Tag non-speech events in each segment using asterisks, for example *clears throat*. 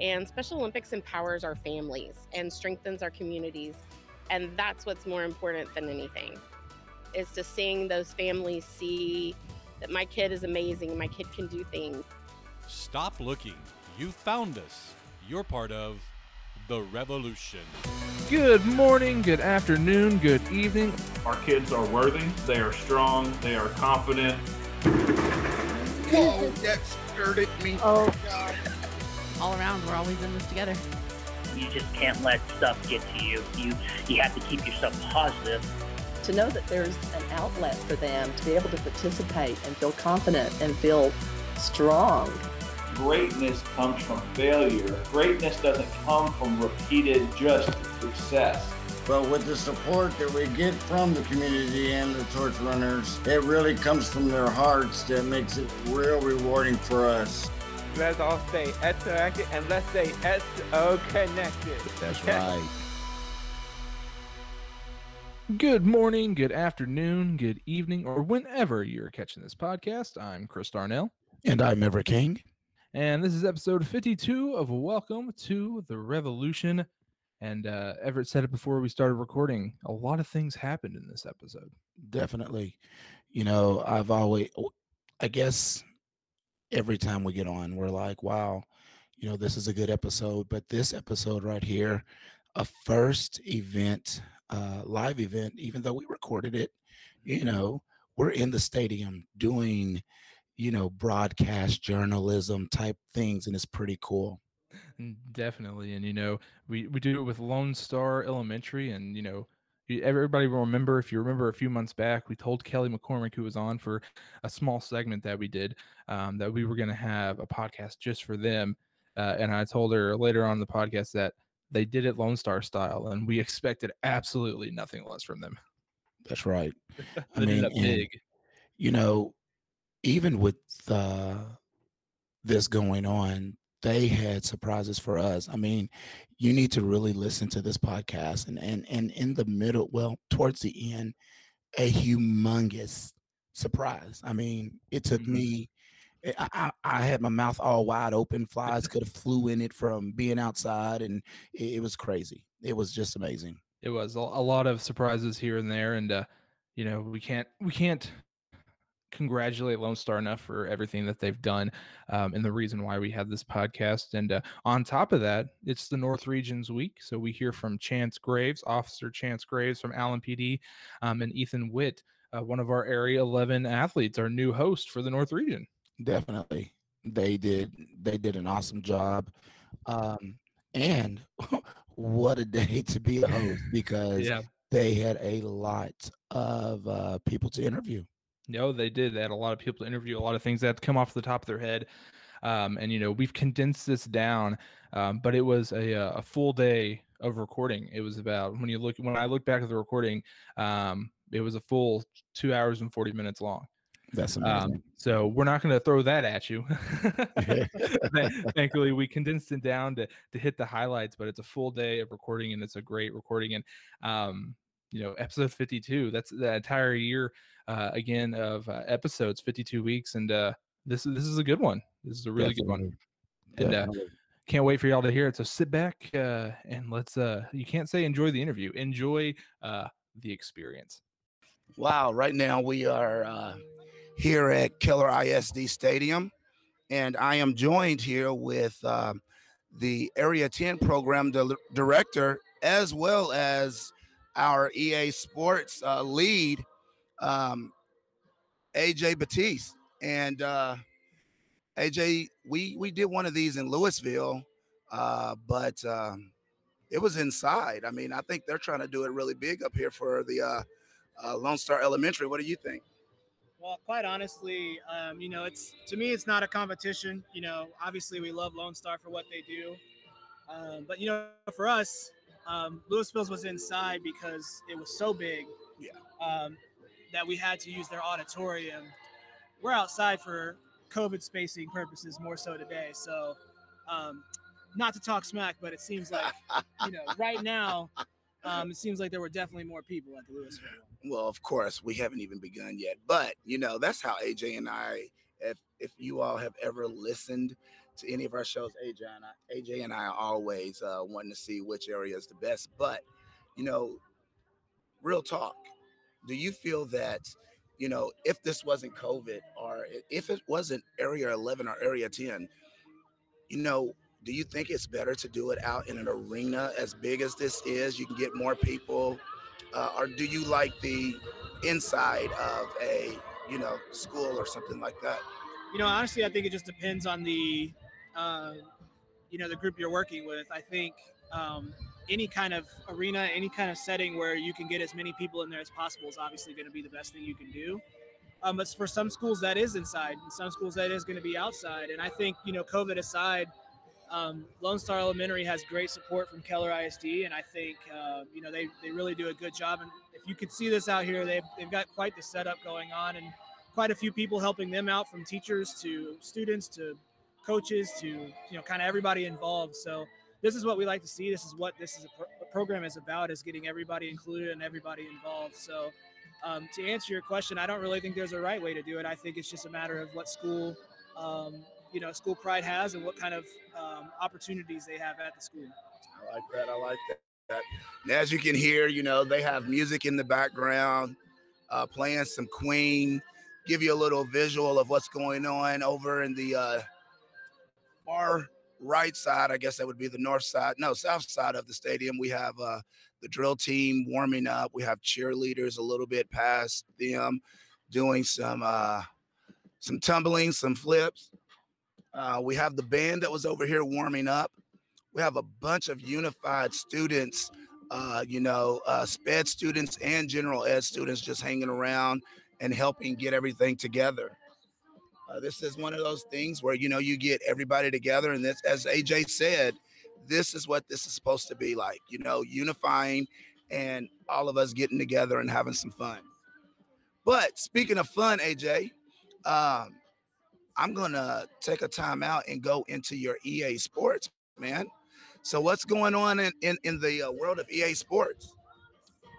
And Special Olympics empowers our families and strengthens our communities. And that's what's more important than anything is to seeing those families see that my kid is amazing, my kid can do things. Stop looking. You found us. You're part of the revolution. Good morning, good afternoon, good evening. Our kids are worthy, they are strong, they are confident. Whoa, that scared at me. Oh, God. All around, we're always in this together. You just can't let stuff get to you. You you have to keep yourself positive. To know that there's an outlet for them to be able to participate and feel confident and feel strong. Greatness comes from failure. Greatness doesn't come from repeated just success. But with the support that we get from the community and the torch runners, it really comes from their hearts that makes it real rewarding for us. Let's all stay connected and let's stay SO connected. That's right. Good morning, good afternoon, good evening, or whenever you're catching this podcast. I'm Chris Darnell. And I'm Everett King. And this is episode 52 of Welcome to the Revolution. And uh, Everett said it before we started recording. A lot of things happened in this episode. Definitely. You know, I've always, I guess every time we get on, we're like, wow, you know, this is a good episode. But this episode right here, a first event, uh, live event, even though we recorded it, you know, we're in the stadium doing, you know, broadcast journalism type things, and it's pretty cool. Mm, Definitely. And, you know, we, we do it with Lone Star Elementary. And, you know, everybody will remember, if you remember a few months back, we told Kelly McCormick, who was on for a small segment that we did, um, that we were going to have a podcast just for them. Uh, and I told her later on in the podcast that they did it Lone Star style, and we expected absolutely nothing less from them. That's right. *laughs* I mean, and, big. you know, even with uh, this going on, they had surprises for us. I mean, you need to really listen to this podcast, and and and in the middle, well, towards the end, a humongous surprise. I mean, it took Mhm. me. I, I, I had my mouth all wide open. Flies could have flew in it from being outside, and it, it was crazy. It was just amazing. It was a, a lot of surprises here and there, and uh, you know we can't we can't congratulate Lone Star enough for everything that they've done, um, and the reason why we have this podcast. And uh, on top of that, it's the North Regions Week, so we hear from Chance Graves, Officer Chance Graves from Allen PD, um, and Ethan Witt, uh, one of our Area 11 athletes, our new host for the North Region. Definitely. They did they did an awesome job. Um and *laughs* what a day to be a host *laughs* because Yeah. they had a lot of uh people to interview. No, they did. They had a lot of people to interview, a lot of things that come off the top of their head. Um, and you know, we've condensed this down, um, but it was a uh, a full day of recording. It was about when you look when I look back at the recording, um, it was a full two hours and forty minutes long. That's amazing. Um, so we're not going to throw that at you. *laughs* Thank- Thankfully, we condensed it down to to hit the highlights, but it's a full day of recording and it's a great recording. And um, you know, episode fifty two. That's the entire year uh, again of uh, episodes, fifty two weeks, and uh, this is this is a good one. This is a really good one. And uh, can't wait for y'all to hear it. So sit back uh, and let's. Uh, you can't say enjoy the interview. Enjoy uh, the experience. Wow, right now we are uh, here at Keller ISD Stadium, and I am joined here with uh, the Area 10 program di- director as well as our esports uh, lead, um, AJ Batiste. And uh, AJ, we, we did one of these in Louisville, uh, but um, it was inside. I mean, I think they're trying to do it really big up here for the uh, uh, Lone Star Elementary. What do you think? Well, quite honestly, um, you know, it's to me, it's not a competition. You know, obviously, we love Lone Star for what they do, um, but you know, for us, um, Louisville's was inside because it was so big. Yeah. Um, that we had to use their auditorium. We're outside for COVID spacing purposes more so today. So, um, not to talk smack, but it seems like *laughs* you know, right now, um, it seems like there were definitely more people at the Louisville. one. Well, of course, we haven't even begun yet, but you know that's how AJ and I. If if you all have ever listened to any of our shows, AJ and I, AJ and I are always uh, wanting to see which area is the best. But you know, real talk, do you feel that you know if this wasn't COVID or if it wasn't Area 11 or Area 10, you know, do you think it's better to do it out in an arena as big as this is? You can get more people, uh, or do you like the inside of a you know school or something like that? You know, honestly, I think it just depends on the, uh, you know, the group you're working with. I think um, any kind of arena, any kind of setting where you can get as many people in there as possible is obviously going to be the best thing you can do. Um, but for some schools, that is inside, and some schools that is going to be outside. And I think, you know, COVID aside, um, Lone Star Elementary has great support from Keller ISD, and I think uh, you know they, they really do a good job. And if you could see this out here, they've they've got quite the setup going on, and quite a few people helping them out, from teachers to students to coaches to you know kind of everybody involved. So this is what we like to see. This is what this is a, pro- a program is about: is getting everybody included and everybody involved. So. Um, to answer your question, I don't really think there's a right way to do it. I think it's just a matter of what school um, you know school pride has and what kind of um, opportunities they have at the school. I like that. I like that. And as you can hear, you know they have music in the background, uh, playing some Queen. Give you a little visual of what's going on over in the uh, far right side. I guess that would be the north side, no south side of the stadium. We have uh, the drill team warming up. We have cheerleaders a little bit past them, doing some uh, some tumbling, some flips. Uh, we have the band that was over here warming up. We have a bunch of unified students, uh, you know, uh, SPED students and general ed students just hanging around and helping get everything together. Uh, this is one of those things where, you know, you get everybody together. And this, as AJ said, this is what this is supposed to be like, you know, unifying and all of us getting together and having some fun. But speaking of fun, AJ, um, I'm gonna take a time out and go into your esports, man. So what's going on in in, in the uh, world of esports?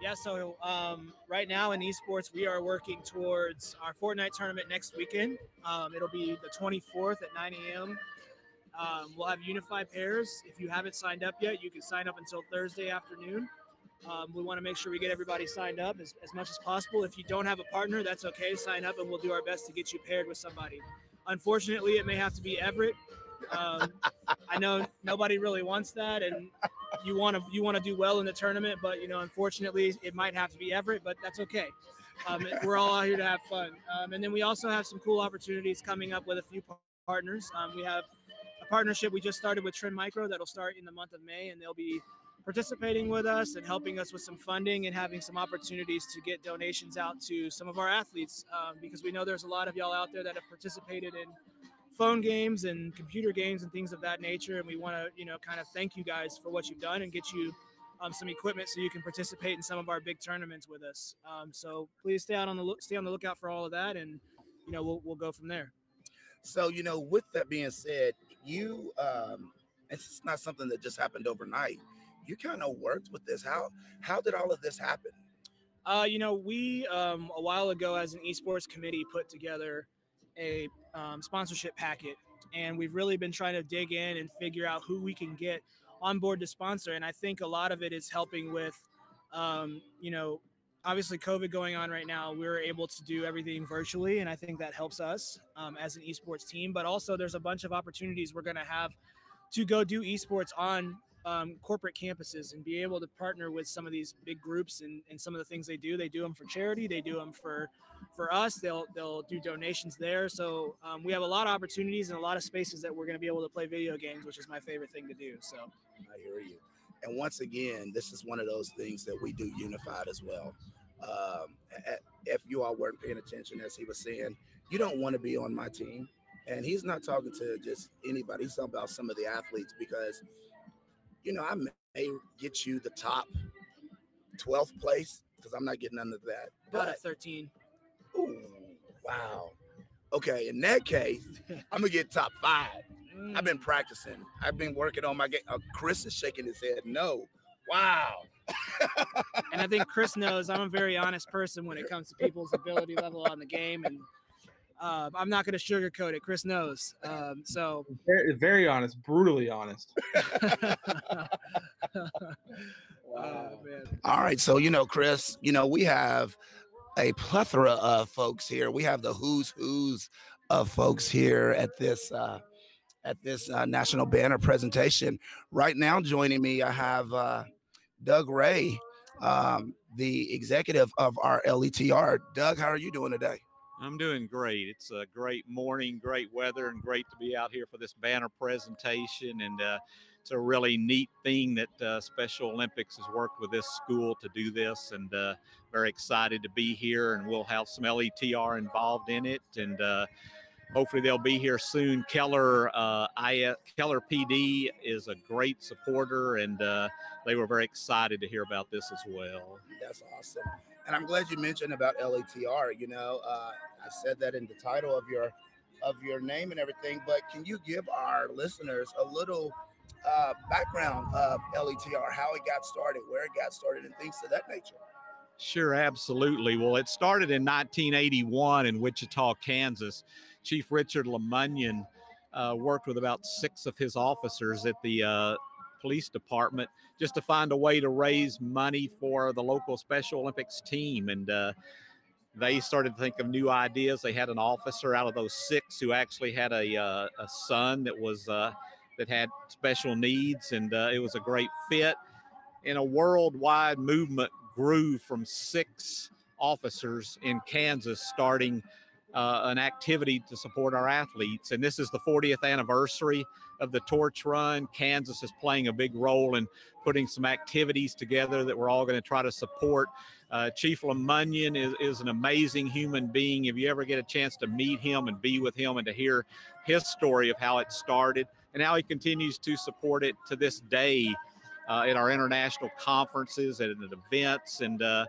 Yeah, so um, right now in esports, we are working towards our Fortnite tournament next weekend. Um, it'll be the 24th at 9 a.m. Um, we'll have unified pairs. If you haven't signed up yet, you can sign up until Thursday afternoon. Um, we want to make sure we get everybody signed up as, as much as possible. If you don't have a partner, that's okay. Sign up and we'll do our best to get you paired with somebody. Unfortunately, it may have to be Everett. Um, I know nobody really wants that, and you want to you want to do well in the tournament, but you know, unfortunately, it might have to be Everett, but that's okay. Um, we're all out here to have fun, um, and then we also have some cool opportunities coming up with a few partners. Um, we have a partnership we just started with Trend Micro that'll start in the month of May, and they'll be participating with us and helping us with some funding and having some opportunities to get donations out to some of our athletes um, because we know there's a lot of y'all out there that have participated in phone games and computer games and things of that nature and we want to you know kind of thank you guys for what you've done and get you um, some equipment so you can participate in some of our big tournaments with us um, so please stay out on the look stay on the lookout for all of that and you know we'll, we'll go from there so you know with that being said you um it's not something that just happened overnight you kind of worked with this. How how did all of this happen? Uh, you know, we um, a while ago as an esports committee put together a um, sponsorship packet, and we've really been trying to dig in and figure out who we can get on board to sponsor. And I think a lot of it is helping with, um, you know, obviously COVID going on right now. We're able to do everything virtually, and I think that helps us um, as an esports team. But also, there's a bunch of opportunities we're going to have to go do esports on um, corporate campuses and be able to partner with some of these big groups and, and some of the things they do. They do them for charity. They do them for for us. They'll they'll do donations there. So um, we have a lot of opportunities and a lot of spaces that we're going to be able to play video games, which is my favorite thing to do. So I hear you. And once again, this is one of those things that we do unified as well. Um, if you all weren't paying attention, as he was saying, you don't want to be on my team. And he's not talking to just anybody. He's talking about some of the athletes because you know, I may get you the top 12th place because I'm not getting under that. About a 13. Ooh, wow. Okay, in that case, *laughs* I'm gonna get top five. I've been practicing. I've been working on my game. Uh, Chris is shaking his head. No. Wow. and I think Chris *laughs* knows I'm a very honest person when it comes to people's ability level on the game. And Uh, I'm not going to sugarcoat it. Chris knows. Um, so very, very honest, brutally honest. *laughs* Oh, All right. So, you know, Chris, you know, we have a plethora of folks here. We have the who's who's of folks here at this uh, at this uh, national banner presentation. Right now, joining me, I have uh, Doug Ray, um, the executive of our LETR. Doug, how are you doing today? I'm doing great. It's a great morning, great weather, and great to be out here for this banner presentation. And uh, it's a really neat thing that uh, Special Olympics has worked with this school to do this, and uh, very excited to be here. And we'll have some LETR involved in it, and uh, hopefully they'll be here soon. Keller, uh, I, Keller PD is a great supporter, and uh, they were very excited to hear about this as well. That's awesome. And I'm glad you mentioned about LETR. You know, uh, I said that in the title of your of your name and everything. But can you give our listeners a little uh, background of LETR, how it got started, where it got started, and things of that nature? Sure, absolutely. Well, it started in 1981 in Wichita, Kansas. Chief Richard Lemunyon uh, worked with about six of his officers at the uh, police department just to find a way to raise money for the local Special Olympics team. And uh, they started to think of new ideas. They had an officer out of those six who actually had a, uh, a son that was uh, that had special needs, and uh, it was a great fit. And a worldwide movement grew from six officers in Kansas starting uh, an activity to support our athletes. And this is the 40th anniversary of the Torch Run. Kansas is playing a big role in putting some activities together that we're all going to try to support. Uh, Chief Lemunyon is, is an amazing human being. If you ever get a chance to meet him and be with him and to hear his story of how it started and how he continues to support it to this day uh, at our international conferences and at events and uh,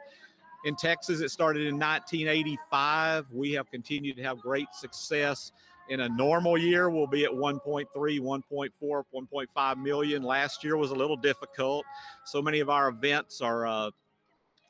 in Texas. It started in 1985. We have continued to have great success. In a normal year, we'll be at 1.3, 1.4, 1.5 million. Last year was a little difficult. So many of our events are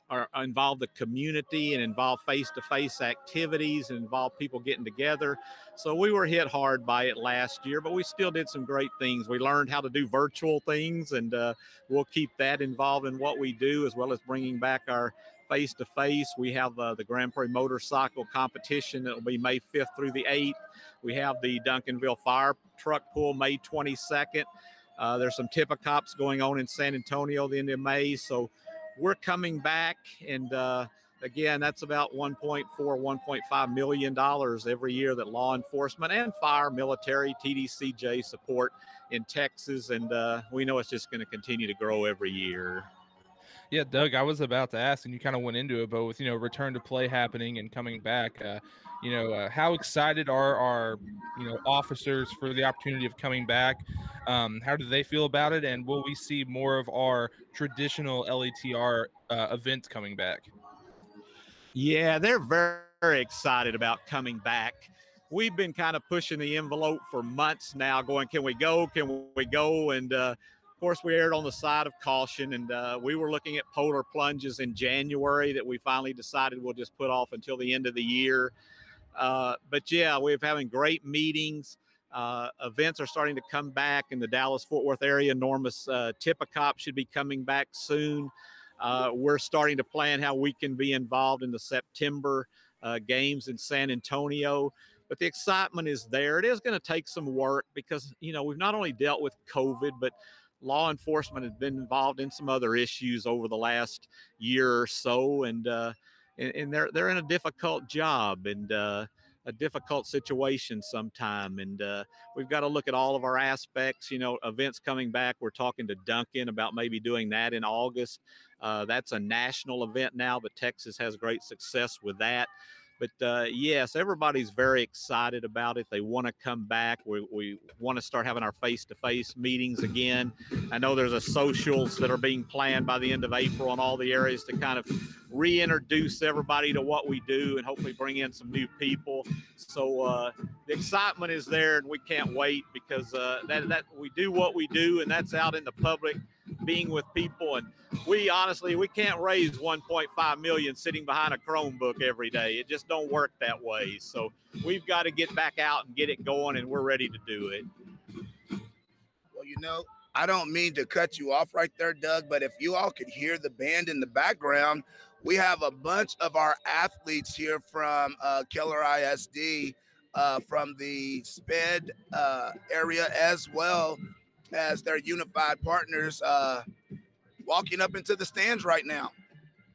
uh, are involve the community and involve face-to-face activities and involve people getting together. So we were hit hard by it last year, but we still did some great things. We learned how to do virtual things, and uh, we'll keep that involved in what we do, as well as bringing back our face to face. We have uh, the Grand Prix motorcycle competition that will be May 5th through the 8th. We have the Duncanville Fire Truck Pull May 22nd. Uh, there's some Tipp-A-Cops going on in San Antonio the end of May. So we're coming back and uh, again that's about 1.4 1.5 million dollars every year that law enforcement and fire military tdcj support in texas and uh, we know it's just going to continue to grow every year. Yeah, Doug, I was about to ask, and you kind of went into it, but with you know return to play happening and coming back, uh, you know, uh, how excited are our you know officers for the opportunity of coming back? Um, how do they feel about it, and will we see more of our traditional LETR uh, events coming back? Yeah, they're very, very excited about coming back. We've been kind of pushing the envelope for months now, going, "Can we go? Can we go?" and uh, of course, we erred on the side of caution, and uh, we were looking at polar plunges in January that we finally decided we'll just put off until the end of the year. Uh, but yeah, we're having great meetings. Uh, events are starting to come back in the Dallas Fort Worth area. Enormous uh, Tipp-A-Cop should be coming back soon. Uh, we're starting to plan how we can be involved in the September uh, games in San Antonio but the excitement is there. It is going to take some work because you know we've not only dealt with COVID, but law enforcement has been involved in some other issues over the last year or so, and uh, and, and, they're they're in a difficult job and uh, a difficult situation sometime. And uh, we've got to look at all of our aspects. You know, events coming back. We're talking to Duncan about maybe doing that in August. Uh, that's a national event now, but Texas has great success with that. But uh, yes, everybody's very excited about it. They want to come back. We, we want to start having our face to face meetings again. I know there's a socials that are being planned by the end of April in all the areas to kind of reintroduce everybody to what we do and hopefully bring in some new people. So uh, the excitement is there, and we can't wait because uh, that, that we do what we do, and that's out in the public being with people. And we honestly, we can't raise 1.5 million sitting behind a Chromebook every day. It just don't work that way. So we've got to get back out and get it going, and we're ready to do it. Well, you know, I don't mean to cut you off right there, Doug, but if you all could hear the band in the background, we have a bunch of our athletes here from uh, Keller ISD, uh, from the SPED uh, area, as well as their unified partners, uh, walking up into the stands right now.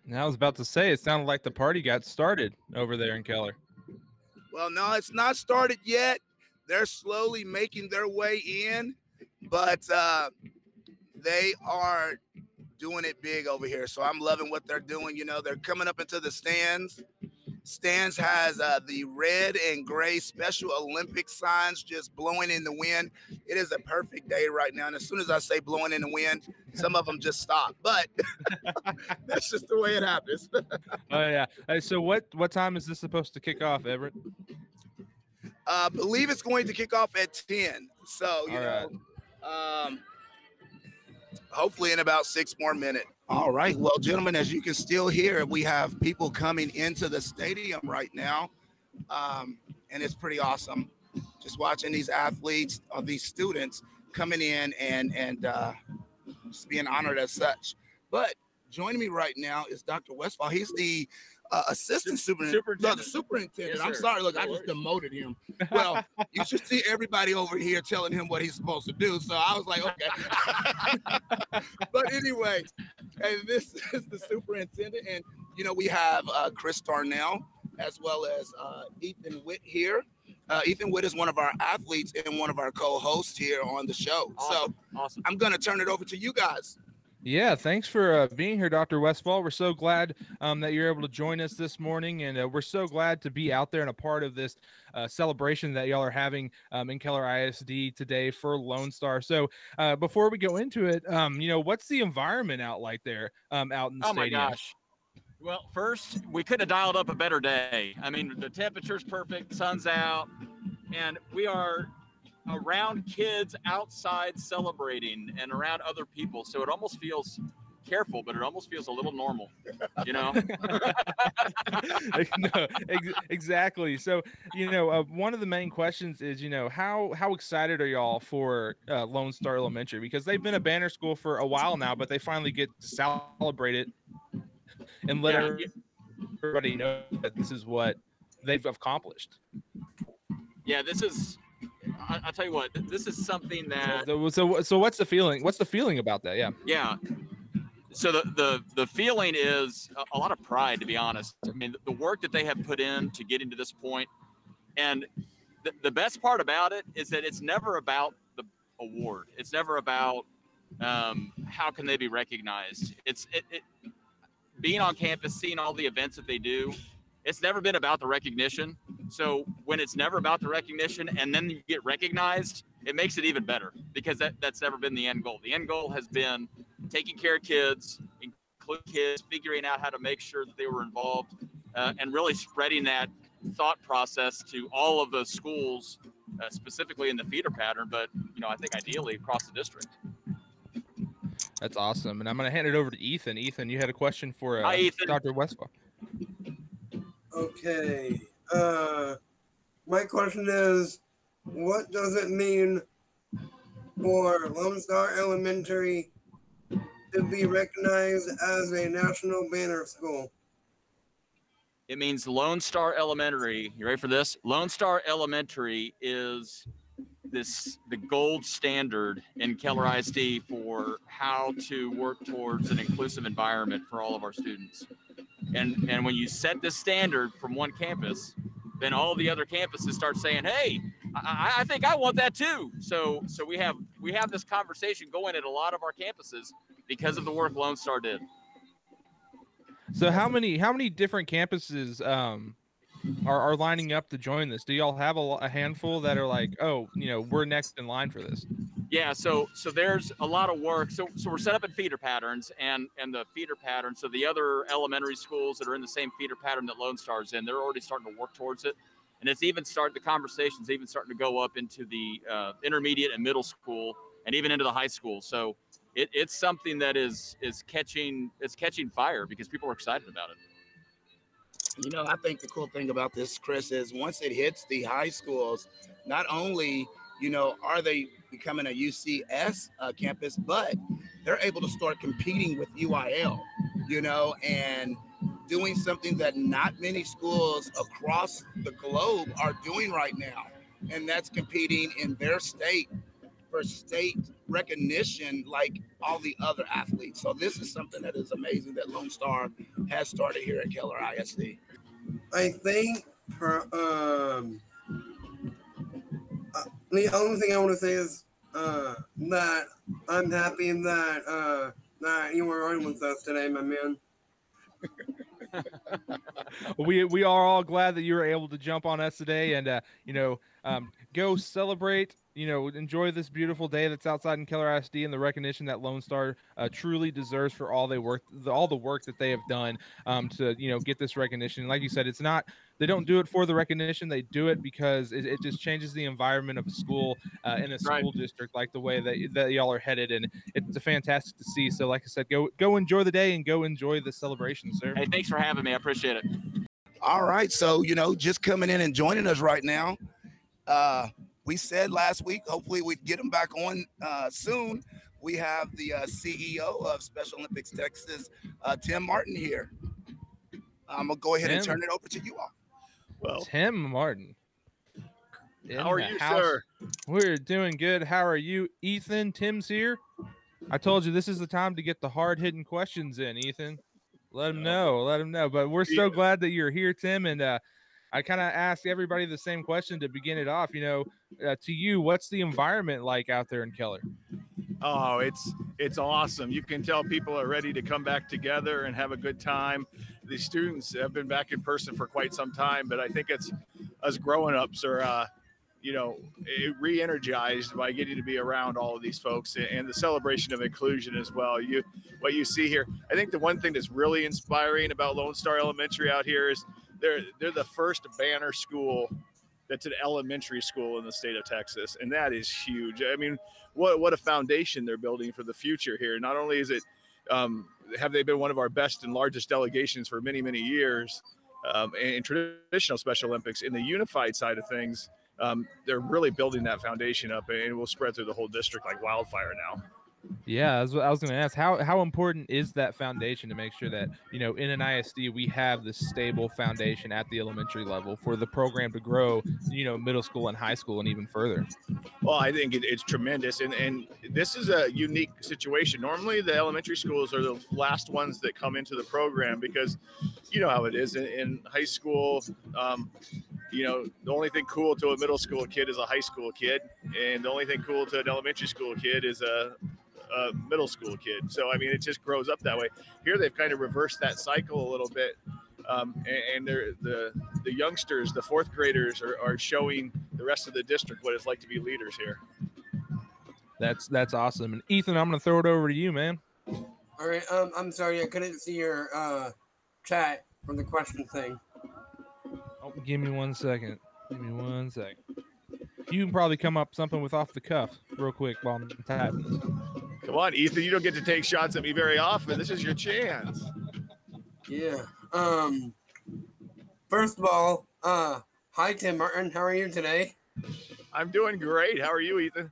And I was about to say, it sounded like the party got started over there in Keller. Well, no, it's not started yet. They're slowly making their way in, but uh, they are doing it big over here. So I'm loving what they're doing. You know, they're coming up into the stands. Stands has uh, the red and gray Special Olympic signs just blowing in the wind. It is a perfect day right now. And as soon as I say blowing in the wind, some of them just stop. But *laughs* that's just the way it happens. *laughs* oh yeah. Hey, so what what time is this supposed to kick off, Everett? I uh, believe it's going to kick off at 10. So, you All know, um, hopefully in about six more minutes. All right. Well, gentlemen, as you can still hear, we have people coming into the stadium right now. Um, and it's pretty awesome just watching these athletes or these students coming in and, and uh, just being honored as such. But joining me right now is Dr. Westfall. He's the uh, assistant superintendent. No, the superintendent. Yes, I'm sorry. Look, I just demoted him. *laughs* Well, you should see everybody over here telling him what he's supposed to do. So I was like, okay. *laughs* but anyway, and this *laughs* is the superintendent, and you know we have uh, Chris Darnell as well as uh, Ethan Witt here. Uh, Ethan Witt is one of our athletes and one of our co-hosts here on the show. Awesome. So Awesome. I'm going to turn it over to you guys. Yeah, thanks for uh, being here, Dr. Westfall. We're so glad um, that you're able to join us this morning, and uh, we're so glad to be out there and a part of this uh, celebration that y'all are having um, in Keller ISD today for Lone Star. So, uh, before we go into it, um, you know, what's the environment out like there, um, out in the Oh my gosh. Well, first, we couldn't have dialed up a better day. I mean, the temperature's perfect, sun's out, and we are around kids outside celebrating and around other people. So it almost feels careful, but it almost feels a little normal, you know? *laughs* no, ex- exactly. So, you know, uh, one of the main questions is, you know, how how excited are y'all for uh, Lone Star Elementary because they've been a banner school for a while now, but they finally get to celebrate it and let Yeah, everybody know that this is what they've accomplished. yeah, this is, I, I'll tell you what, this is something that. So, so, so what's the feeling? What's the feeling about that? Yeah. Yeah. So the the the feeling is a, a lot of pride, to be honest. I mean, the work that they have put in to getting to this point, and the, the best part about it is that it's never about the award. It's never about um, how can they be recognized. It's it, it being on campus, seeing all the events that they do. It's never been about the recognition. So when it's never about the recognition, and then you get recognized, it makes it even better because that, that's never been the end goal. The end goal has been taking care of kids, including kids, figuring out how to make sure that they were involved, uh, and really spreading that thought process to all of the schools, uh, specifically in the feeder pattern, but you know I think ideally across the district. That's awesome. And I'm going to hand it over to Ethan. Ethan, you had a question for uh, Hi, Dr. Westfall. Okay. Uh, my question is, what does it mean for Lone Star Elementary to be recognized as a national banner school? It means Lone Star Elementary. You ready for this? Lone Star Elementary is this the gold standard in Keller ISD for how to work towards an inclusive environment for all of our students. And and when you set this standard from one campus, then all the other campuses start saying, "Hey, I, I think I want that too." So so we have we have this conversation going at a lot of our campuses because of the work Lone Star did. So how many how many different campuses um are, are lining up to join this? Do y'all have a, a handful that are like, oh, you know, we're next in line for this? Yeah, so so there's a lot of work. So so we're set up in feeder patterns and and the feeder pattern. So the other elementary schools that are in the same feeder pattern that Lone Star's in, they're already starting to work towards it. And it's even started the conversations even starting to go up into the uh, intermediate and middle school and even into the high school. So it, it's something that is is catching it's catching fire because people are excited about it. You know, I think the cool thing about this, Chris, is once it hits the high schools, not only you know are they becoming a UCS uh, campus, but they're able to start competing with UIL. You know, and doing something that not many schools across the globe are doing right now, and that's competing in their state for state recognition like all the other athletes. So this is something that is amazing that Lone Star has started here at Keller ISD. I think for um uh, the only thing I want to say is uh that I'm happy that uh that you were on with us today, my man. *laughs* we we are all glad that you were able to jump on us today and uh, you know um, go celebrate you know enjoy this beautiful day that's outside in Keller ISD and the recognition that Lone Star uh, truly deserves for all they work the, all the work that they have done um, to you know get this recognition. Like you said, it's not they don't do it for the recognition; they do it because it, it just changes the environment of a school uh, in a school Right. district like the way that that y'all are headed, and it's a fantastic to see. So, like I said, go go enjoy the day and go enjoy the celebration, sir. Hey, thanks for having me. I appreciate it. All right. So, you know, just coming in and joining us right now. Uh, we said last week, hopefully we'd get him back on uh, soon. We have the uh, CEO of Special Olympics Texas, uh, Tim Martin here. I'm going to go ahead and turn it over to you all. Well, Tim Martin. How are you, house. sir? We're doing good. How are you, Ethan? Tim's here. I told you this is the time to get the hard hitting questions in, Ethan. Let him know. Let him know. But we're so glad that you're here, Tim. And uh, I kind of ask everybody the same question to begin it off. You know, uh, to you, what's the environment like out there in Keller? Oh, it's it's awesome. You can tell people are ready to come back together and have a good time. The students have been back in person for quite some time, but I think it's us growing ups are uh, you know re-energized by getting to be around all of these folks and the celebration of inclusion as well. You what you see here. I think the one thing that's really inspiring about Lone Star Elementary out here is they're they're the first banner school that's an elementary school in the state of Texas, and that is huge. I mean, what what a foundation they're building for the future here. Not only is it um, have they been one of our best and largest delegations for many many years um, in traditional Special Olympics, in the unified side of things, um, they're really building that foundation up, and it will spread through the whole district like wildfire now. Yeah, I was going to ask. How how important is that foundation to make sure that you know in an ISD we have this stable foundation at the elementary level for the program to grow, you know, middle school and high school and even further. Well, I think it, it's tremendous, and and this is a unique situation. Normally, the elementary schools are the last ones that come into the program because, you know how it is in, in high school. Um, you know, the only thing cool to a middle school kid is a high school kid, and the only thing cool to an elementary school kid is a, a middle school kid. So I mean, it just grows up that way. Here, they've kind of reversed that cycle a little bit. Um, and, and they're, the the youngsters, the fourth graders, are, are showing the rest of the district what it's like to be leaders here. That's that's awesome. And Ethan, I'm going to throw it over to you, man. All right. Um, I'm sorry, I couldn't see your uh chat from the question thing. Oh, give me one second. Give me one second. You can probably come up something with off the cuff real quick while I'm typing. Come on, Ethan, you don't get to take shots at me very often. This is your chance. Yeah. Um. First of all, uh, hi Tim Martin. How are you today? I'm doing great. How are you, Ethan?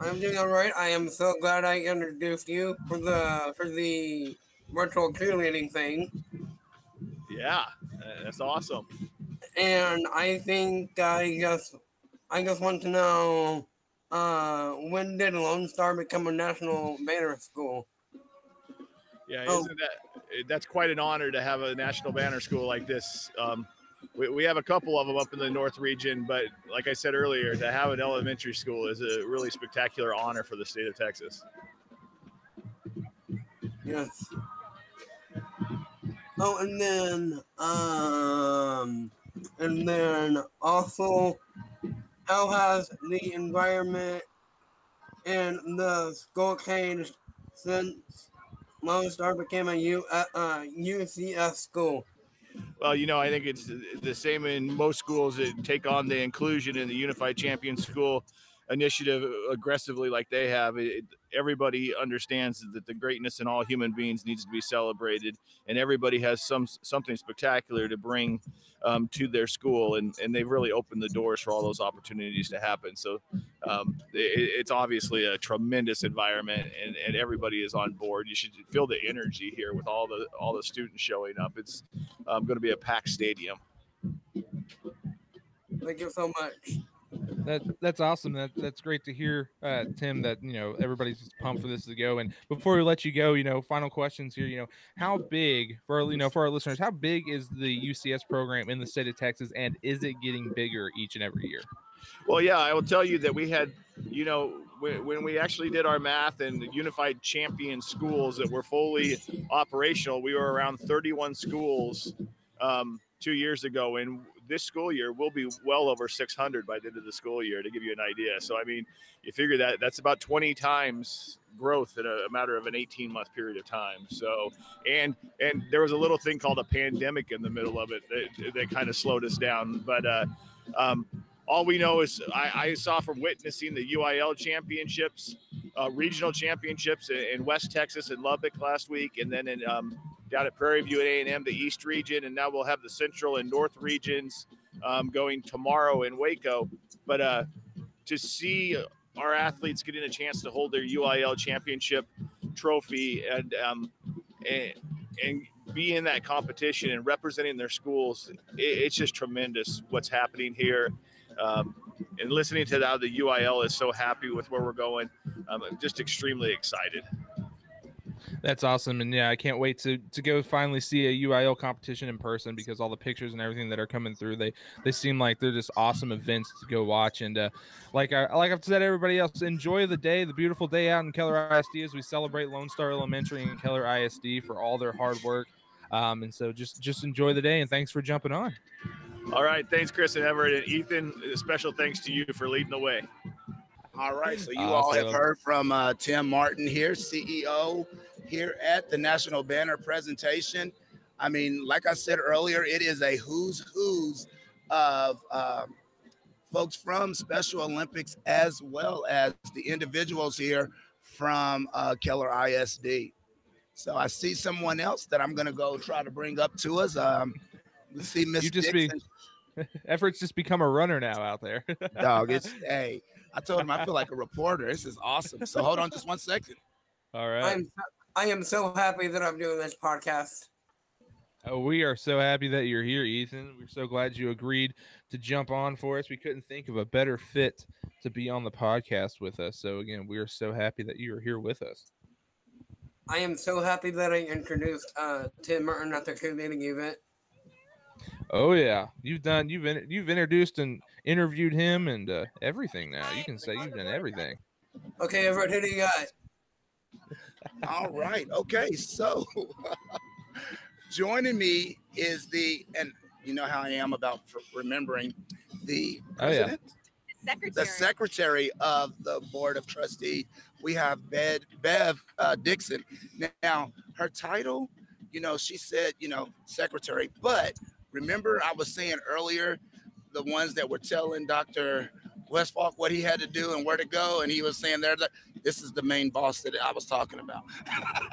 I'm doing all right. I am so glad I introduced you for the for the virtual cheerleading thing. Yeah, that's awesome. And I think I just I just want to know uh when did Lone Star become a national banner school? Yeah, Oh. isn't that that's quite an honor to have a national banner school like this. Um, we, we have a couple of them up in the north region, but like I said earlier, to have an elementary school is a really spectacular honor for the state of Texas. Yes. Oh, and then um, and then also, how has the environment and the school changed since Lone Star became a U uh, uh, UCS school? Well, you know, I think it's the same in most schools that take on the inclusion in the Unified Champion School. Initiative aggressively like they have, it, everybody understands that the greatness in all human beings needs to be celebrated, and everybody has some something spectacular to bring um, to their school, and and they've really opened the doors for all those opportunities to happen. So um, it, it's obviously a tremendous environment, and, and everybody is on board. You should feel the energy here with all the all the students showing up. It's um, going to be a packed stadium. Thank you so much. That that's awesome. That that's great to hear, uh, Tim. That you know everybody's just pumped for this to go. And before we let you go, you know, final questions here. You know, how big for you know for our listeners, how big is the UCS program in the state of Texas, and is it getting bigger each and every year? Well, yeah, I will tell you that we had, you know, when, we actually did our math and unified champion schools that were fully operational, we were around 31 schools um, two years ago, and this school year we'll be well over 600 by the end of the school year to give you an idea. So I mean, you figure that that's about 20 times growth in a, matter of an 18 month period of time. So and and there was a little thing called a pandemic in the middle of it that, that kind of slowed us down, but. Uh, um, all we know is I, I, saw from witnessing the UIL championships, uh, regional championships in, in, West Texas and Lubbock last week, and then in um, down at Prairie View at A&M, the East region, and now we'll have the Central and North regions um, going tomorrow in Waco. But uh, to see our athletes getting a chance to hold their UIL championship trophy and um, and, and be in that competition and representing their schools, it, it's just tremendous what's happening here. Um, and listening to how the UIL is so happy with where we're going, um, I'm just extremely excited. That's awesome, and yeah, I can't wait to to go finally see a UIL competition in person because all the pictures and everything that are coming through, they they seem like they're just awesome events to go watch. And uh, like I like I've said, everybody else, enjoy the day, the beautiful day out in Keller ISD as we celebrate Lone Star Elementary and Keller ISD for all their hard work. Um, and so just just enjoy the day, and thanks for jumping on. All right, thanks, Chris and Everett and Ethan. Special thanks to you for leading the way. All right, so you all have heard from uh, Tim Martin here, CEO here at the National Banner presentation. I mean, like I said earlier, it is a who's who's of uh, folks from Special Olympics as well as the individuals here from uh, Keller ISD. So I see someone else that I'm going to go try to bring up to us. Um, let's see Miss Dixon. Be, *laughs* efforts just become a runner now out there. *laughs* Dog, it's hey. I told him I feel like a reporter. This is awesome. So hold on just one second. All right. I'm I am so happy that I'm doing this podcast. Oh, we are so happy that you're here, Ethan. We're so glad you agreed to jump on for us. We couldn't think of a better fit to be on the podcast with us. So again, we are so happy that you are here with us. I am so happy that I introduced uh, Tim Martin at the co-leading event. Oh yeah, you've done you've in, you've introduced and interviewed him and uh, everything. Now you can say you've done everything. Okay, everyone, who do you got? All right. Okay. So *laughs* joining me is the, and you know how I am about remembering the president, oh, yeah. secretary. the secretary of the board of trustees. We have Bev, Bev uh, Dixon. Now, her title, you know, she said, you know, secretary, but remember I was saying earlier, the ones that were telling Dr. Westfall what he had to do and where to go, and he was saying there that this is the main boss that I was talking about.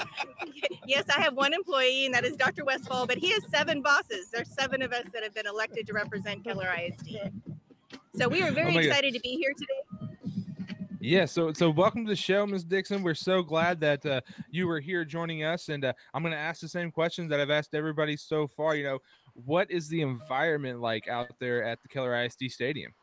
*laughs* yes, I have one employee, and that is Dr. Westfall, but he has seven bosses. There's seven of us that have been elected to represent Keller ISD. So we are very oh excited to be here today. Yeah, so so welcome to the show, Ms. Dixon. We're so glad that uh, you were here joining us, and uh, I'm going to ask the same questions that I've asked everybody so far. You know, what is the environment like out there at the Keller ISD Stadium?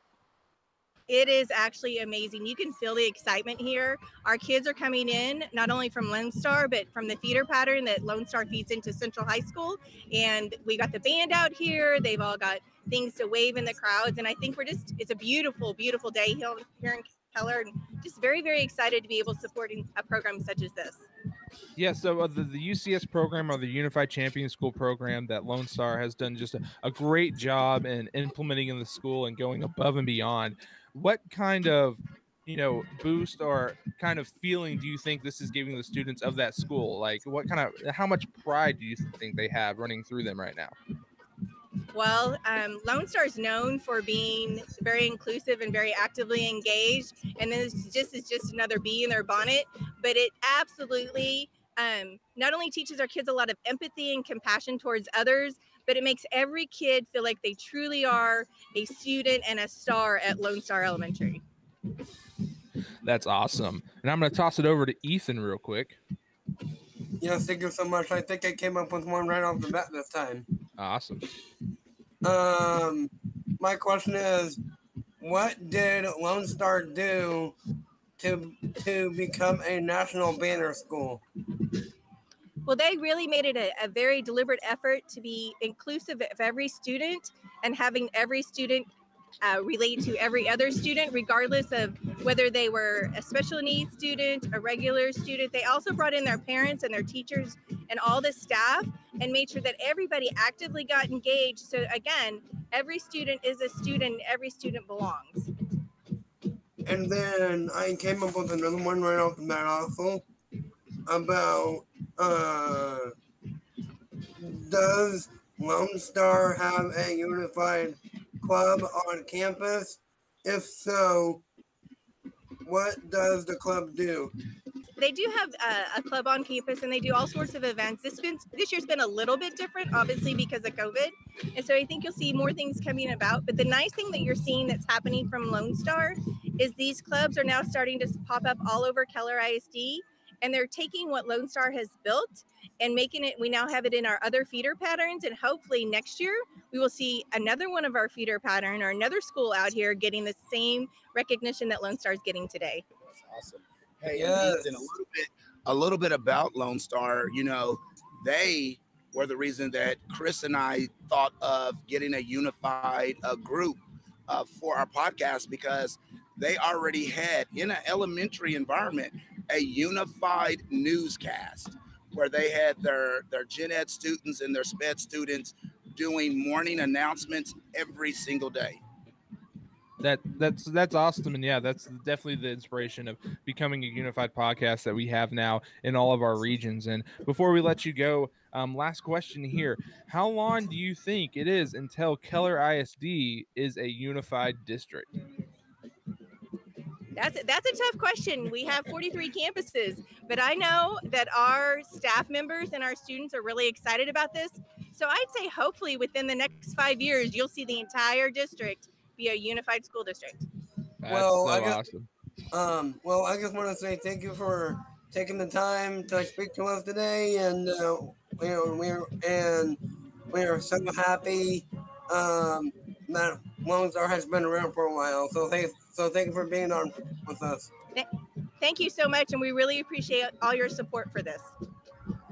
It is actually amazing. You can feel the excitement here. Our kids are coming in not only from Lone Star, but from the feeder pattern that Lone Star feeds into Central High School. And we got the band out here. They've all got things to wave in the crowds. And I think we're just, it's a beautiful, beautiful day here in Keller. And just very, very excited to be able to support a program such as this. Yeah, so uh, the, the UCS program or the Unified Champion School program that Lone Star has done just a, a great job in implementing in the school and going above and beyond what kind of you know boost or kind of feeling do you think this is giving the students of that school like what kind of how much pride do you think they have running through them right now Well, um, Lone Star is known for being very inclusive and very actively engaged, and this just is just another bee in their bonnet. But it absolutely um, not only teaches our kids a lot of empathy and compassion towards others, but it makes every kid feel like they truly are a student and a star at Lone Star Elementary. That's awesome. And I'm going to toss it over to Ethan real quick. Yes, thank you so much. I think I came up with one right off the bat this time. Awesome. Um, my question is, what did Lone Star do to to become a national banner school? Well, they really made it a, a very deliberate effort to be inclusive of every student and having every student uh, relate to every other student, regardless of whether they were a special needs student, a regular student. They also brought in their parents and their teachers and all the staff and made sure that everybody actively got engaged. So, again, every student is a student, every student belongs. And then I came up with another one right off the bat also about uh, does Lone Star have a unified club on campus? If so, what does the club do? They do have a, a club on campus, and they do all sorts of events. This been this year's been a little bit different, obviously because of COVID, and so I think you'll see more things coming about. But the nice thing that you're seeing that's happening from Lone Star is these clubs are now starting to pop up all over Keller ISD, and they're taking what Lone Star has built and making it. We now have it in our other feeder patterns, and hopefully next year we will see another one of our feeder pattern or another school out here getting the same recognition that Lone Star is getting today. That's Awesome. Hey, yes. and a little bit, a little bit about Lone Star. You know, they were the reason that Chris and I thought of getting a unified uh, group uh, for our podcast because they already had in an elementary environment a unified newscast where they had their their gen ed students and their sped students doing morning announcements every single day. That that's that's awesome and yeah that's definitely the inspiration of becoming a unified podcast that we have now in all of our regions and before we let you go um, last question here. How long do you think it is until keller isd is a unified district That's that's a tough question. We have 43 campuses, but I know that our staff members and our students are really excited about this. So I'd say hopefully within the next five years, you'll see the entire district be a unified school district. That's well, so I guess, awesome um, well, I just want to say thank you for taking the time to speak to us today, and uh, you know, we're and we are so happy um, that Lone Star has been around for a while. So thank, so thank you for being on with us. Thank you so much, and we really appreciate all your support for this.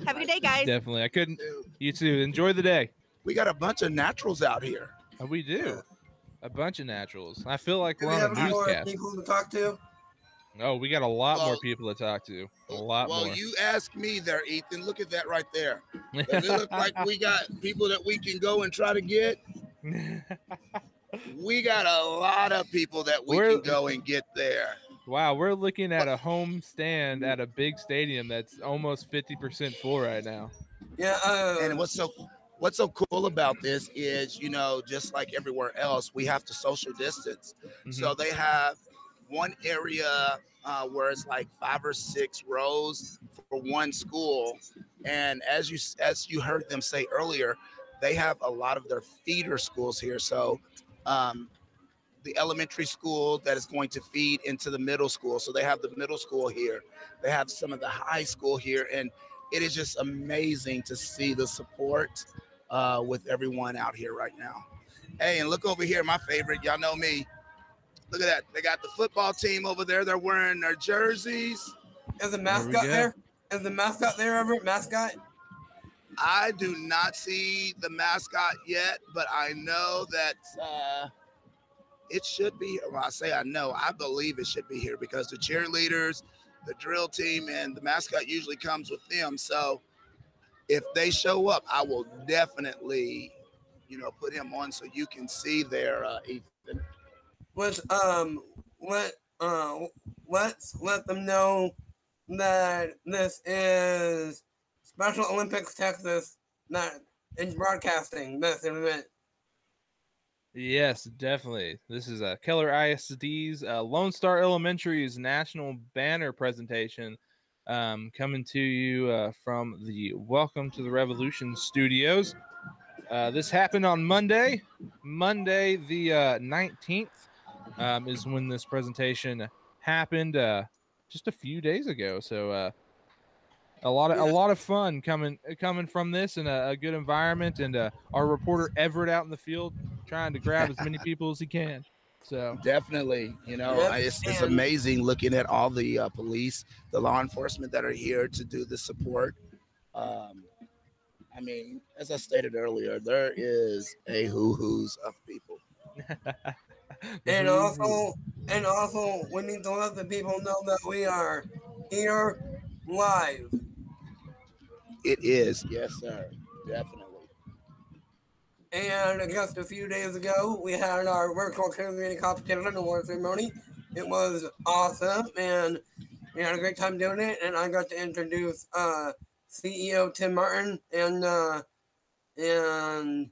Have a good day, guys. definitely. I couldn't you too. enjoy the day. We got a bunch of naturals out here. Uh, we do. A bunch of naturals. I feel like Do we're we on have a more newscast. people to talk to? oh we got a lot more people to talk to. A lot well more. Well, you ask me there ethan. Look at that right there. *laughs* Does it look like we got people that we can go and try to get *laughs* we got a lot of people that we We're- can go and get there. Wow, we're looking at a home stand at a big stadium that's almost 50% full right now. Yeah, uh, and what's so what's so cool about this is you know just like everywhere else we have to social distance. So they have one area uh, where it's like five or six rows for one school. And as you as you heard them say earlier they have a lot of their feeder schools here. So um, the elementary school that is going to feed into the middle school so they have the middle school here they have some of the high school here and it is just amazing to see the support uh, with everyone out here right now. Hey, and look over here, my favorite. Y'all know me. Look at that. They got the football team over there. They're wearing their jerseys. Is the mascot there? Is the mascot there, Everett? Mascot? I do not see the mascot yet, but I know that uh, it should be. Well, I say I know. I believe it should be here because the cheerleaders, the drill team, and the mascot usually comes with them. So if they show up, I will definitely, you know, put him on so you can see their uh, Ethan. Let's um let uh let's let them know that this is Special Olympics Texas, not in broadcasting this event. Yes, definitely. This is uh, Keller ISD's uh, Lone Star Elementary's national banner presentation um, coming to you uh, from the Welcome to the Revolution studios. Uh, this happened on Monday. Monday, the uh, 19th, um, is when this presentation happened uh, just a few days ago. So, uh, a lot of a lot of fun coming coming from this and a, a good environment and uh, our reporter Everett out in the field trying to grab as many *laughs* people as he can. So definitely, you know, Yep, it's, it's amazing looking at all the uh, police, the law enforcement that are here to do the support. Um, I mean, as I stated earlier, there is a who who's of people. *laughs* And also, and also, we need to let the people know that we are here live. It is, yes, sir, definitely. And just a few days ago, we had our virtual community competition award ceremony. It was awesome, and we had a great time doing it. And I got to introduce uh, CEO Tim Martin, and uh, and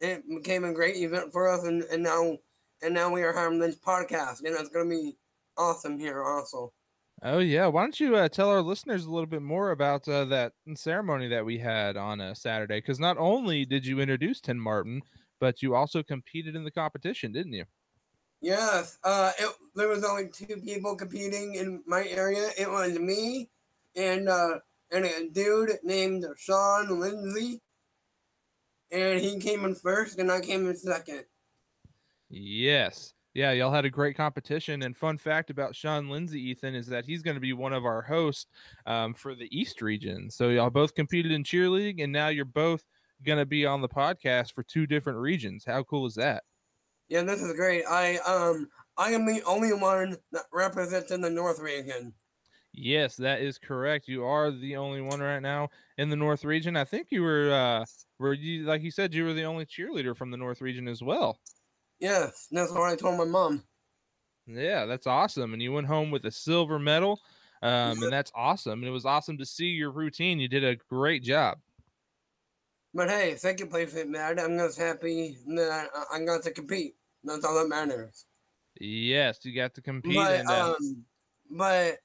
it became a great event for us. And, and now and now we are having this podcast, and it's gonna be awesome here also. Oh yeah, why don't you uh, tell our listeners a little bit more about uh, that ceremony that we had on uh, Saturday? Because not only did you introduce Tim Martin, but you also competed in the competition, didn't you? Yes, uh, it, there was only two people competing in my area. It was me and uh, and a dude named Sean Lindsay, and he came in first, and I came in second. Yes. Yeah, y'all had a great competition. And fun fact about Sean Lindsay, Ethan, is that he's going to be one of our hosts um, for the East region. So y'all both competed in cheerleading, and now you're both going to be on the podcast for two different regions. How cool is that? Yeah, this is great. I um I am the only one that represents in the North region. Yes, that is correct. You are the only one right now in the North region. I think you were, uh, were you like you said, you were the only cheerleader from the North region as well. Yes, that's what I told my mom. Yeah, that's awesome. And you went home with a silver medal. Um, and that's awesome. And it was awesome to see your routine. You did a great job. But hey, second place bad. I'm just happy that I- I got to compete. That's all that matters. Yes, you got to compete. But and, uh, um, but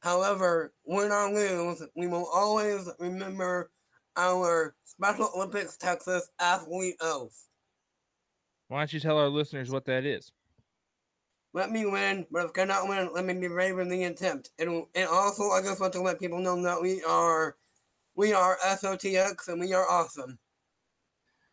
however, win or lose, we will always remember our Special Olympics Texas athlete oath. Why don't you tell our listeners what that is? Let me win, but if I cannot win, let me be brave in the attempt. And and also, I just want to let people know that we are we are SOTX and we are awesome.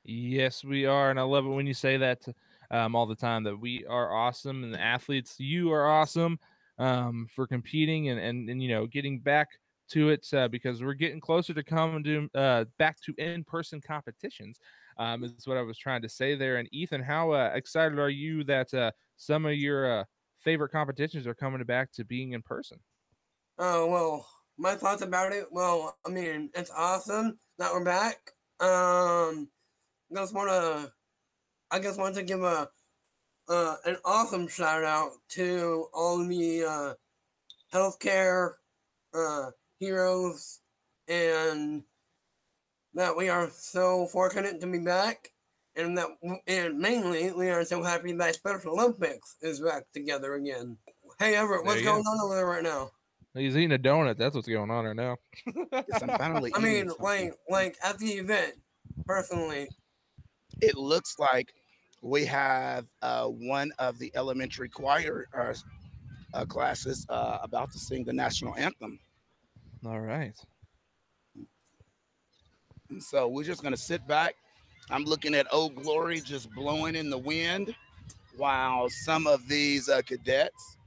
Yes, we are, and I love it when you say that um, all the time. That we are awesome, and the athletes, you are awesome um, for competing and, and and you know getting back to it uh, because we're getting closer to coming to uh, back to in-person competitions. Um, is what I was trying to say there. And Ethan, how uh, excited are you that uh, some of your uh, favorite competitions are coming back to being in person? Oh well, my thoughts about it. Well, I mean, it's awesome that we're back. Um, I just want to, I just want to give a, uh, an awesome shout out to all the uh, healthcare uh, heroes, and that we are so fortunate to be back, and that, and mainly we are so happy that Special Olympics is back together again. Hey Everett, what's you go. going on over there right now? He's eating a donut. That's what's going on right now. finally I eating mean, like, like at the event, personally. It looks like we have uh, one of the elementary choir uh, uh, classes uh, about to sing the national anthem. All right. And so we're just going to sit back. I'm looking at Old Glory just blowing in the wind while some of these uh, cadets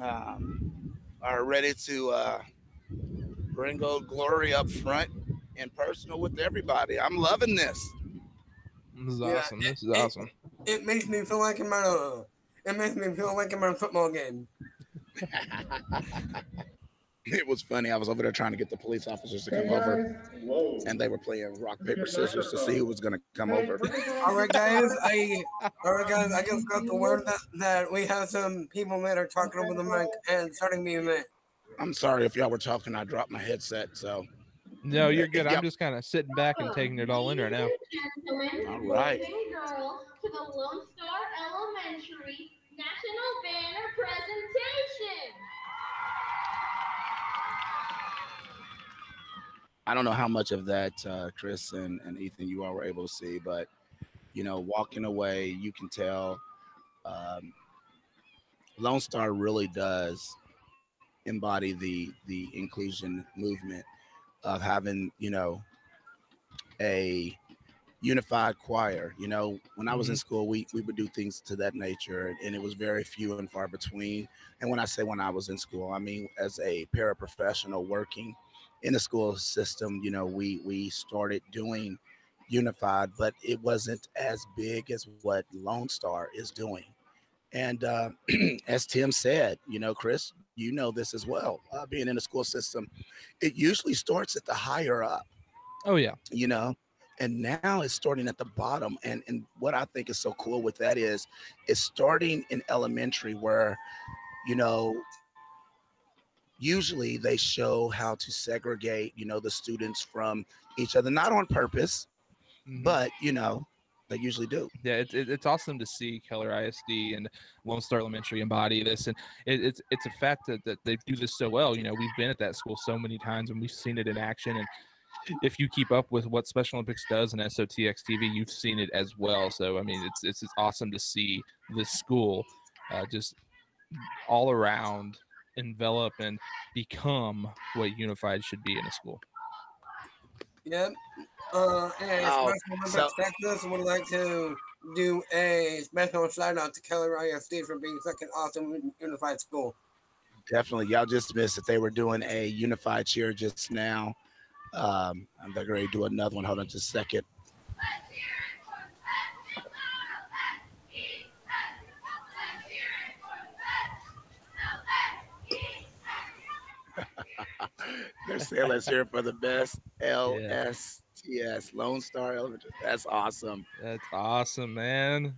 um, are ready to uh, bring Old Glory up front and personal with everybody. I'm loving this. This is Yeah, awesome. it- This is it- awesome. It makes me feel like I'm at a. It makes me feel like I'm at a football game. *laughs* *laughs* It was funny. I was over there trying to get the police officers to come over, and they were playing rock paper scissors to see who was going to come over. All right, guys. I. All right, guys. I just got the word that, that we have some people that are talking over the mic and starting the event. I'm sorry if y'all were talking. I dropped my headset, so No, you're good. Yeah. I'm just kind of sitting back and taking it all in right now. all right. girls to the Lone Star Elementary National Banner Presentation. I don't know how much of that, uh, Chris and, and Ethan, you all were able to see, but you know, walking away, you can tell um, Lone Star really does embody the the inclusion movement of having, you know, a unified choir. You know, when I was in Mhm. school, we we would do things to that nature, and it was very few and far between. And when I say when I was in school, I mean as a paraprofessional working in the school system. You know, we we started doing unified, but it wasn't as big as what Lone Star is doing. And uh, *clears throat* as Tim said, you know, Chris, you know this as well. Uh, being in the school system, it usually starts at the higher up Oh yeah. you know and now it's starting at the bottom and and what i think is so cool with that is it's starting in elementary where you know usually they show how to segregate you know the students from each other not on purpose but you know they usually do Yeah, it's it, it's awesome to see Keller ISD and Lone Star Elementary embody this, and it, it's it's a fact that, that they do this so well. You know, we've been at that school so many times and we've seen it in action. And if you keep up with what Special Olympics does and SOTX TV, you've seen it as well. So I mean, it's it's, it's awesome to see this school uh, just all around envelop and become what unified should be in a school. Yep. Uh, and Oh, Special so- Olympics Texas would like to do a special shout out to Keller ISD for being such an awesome unified school. definitely y'all just missed it they were doing a unified cheer just now um and they're going to do another one hold on just a second They're saying let's hear for the best LSTS Lone Star Elementary. That's awesome. That's awesome, man.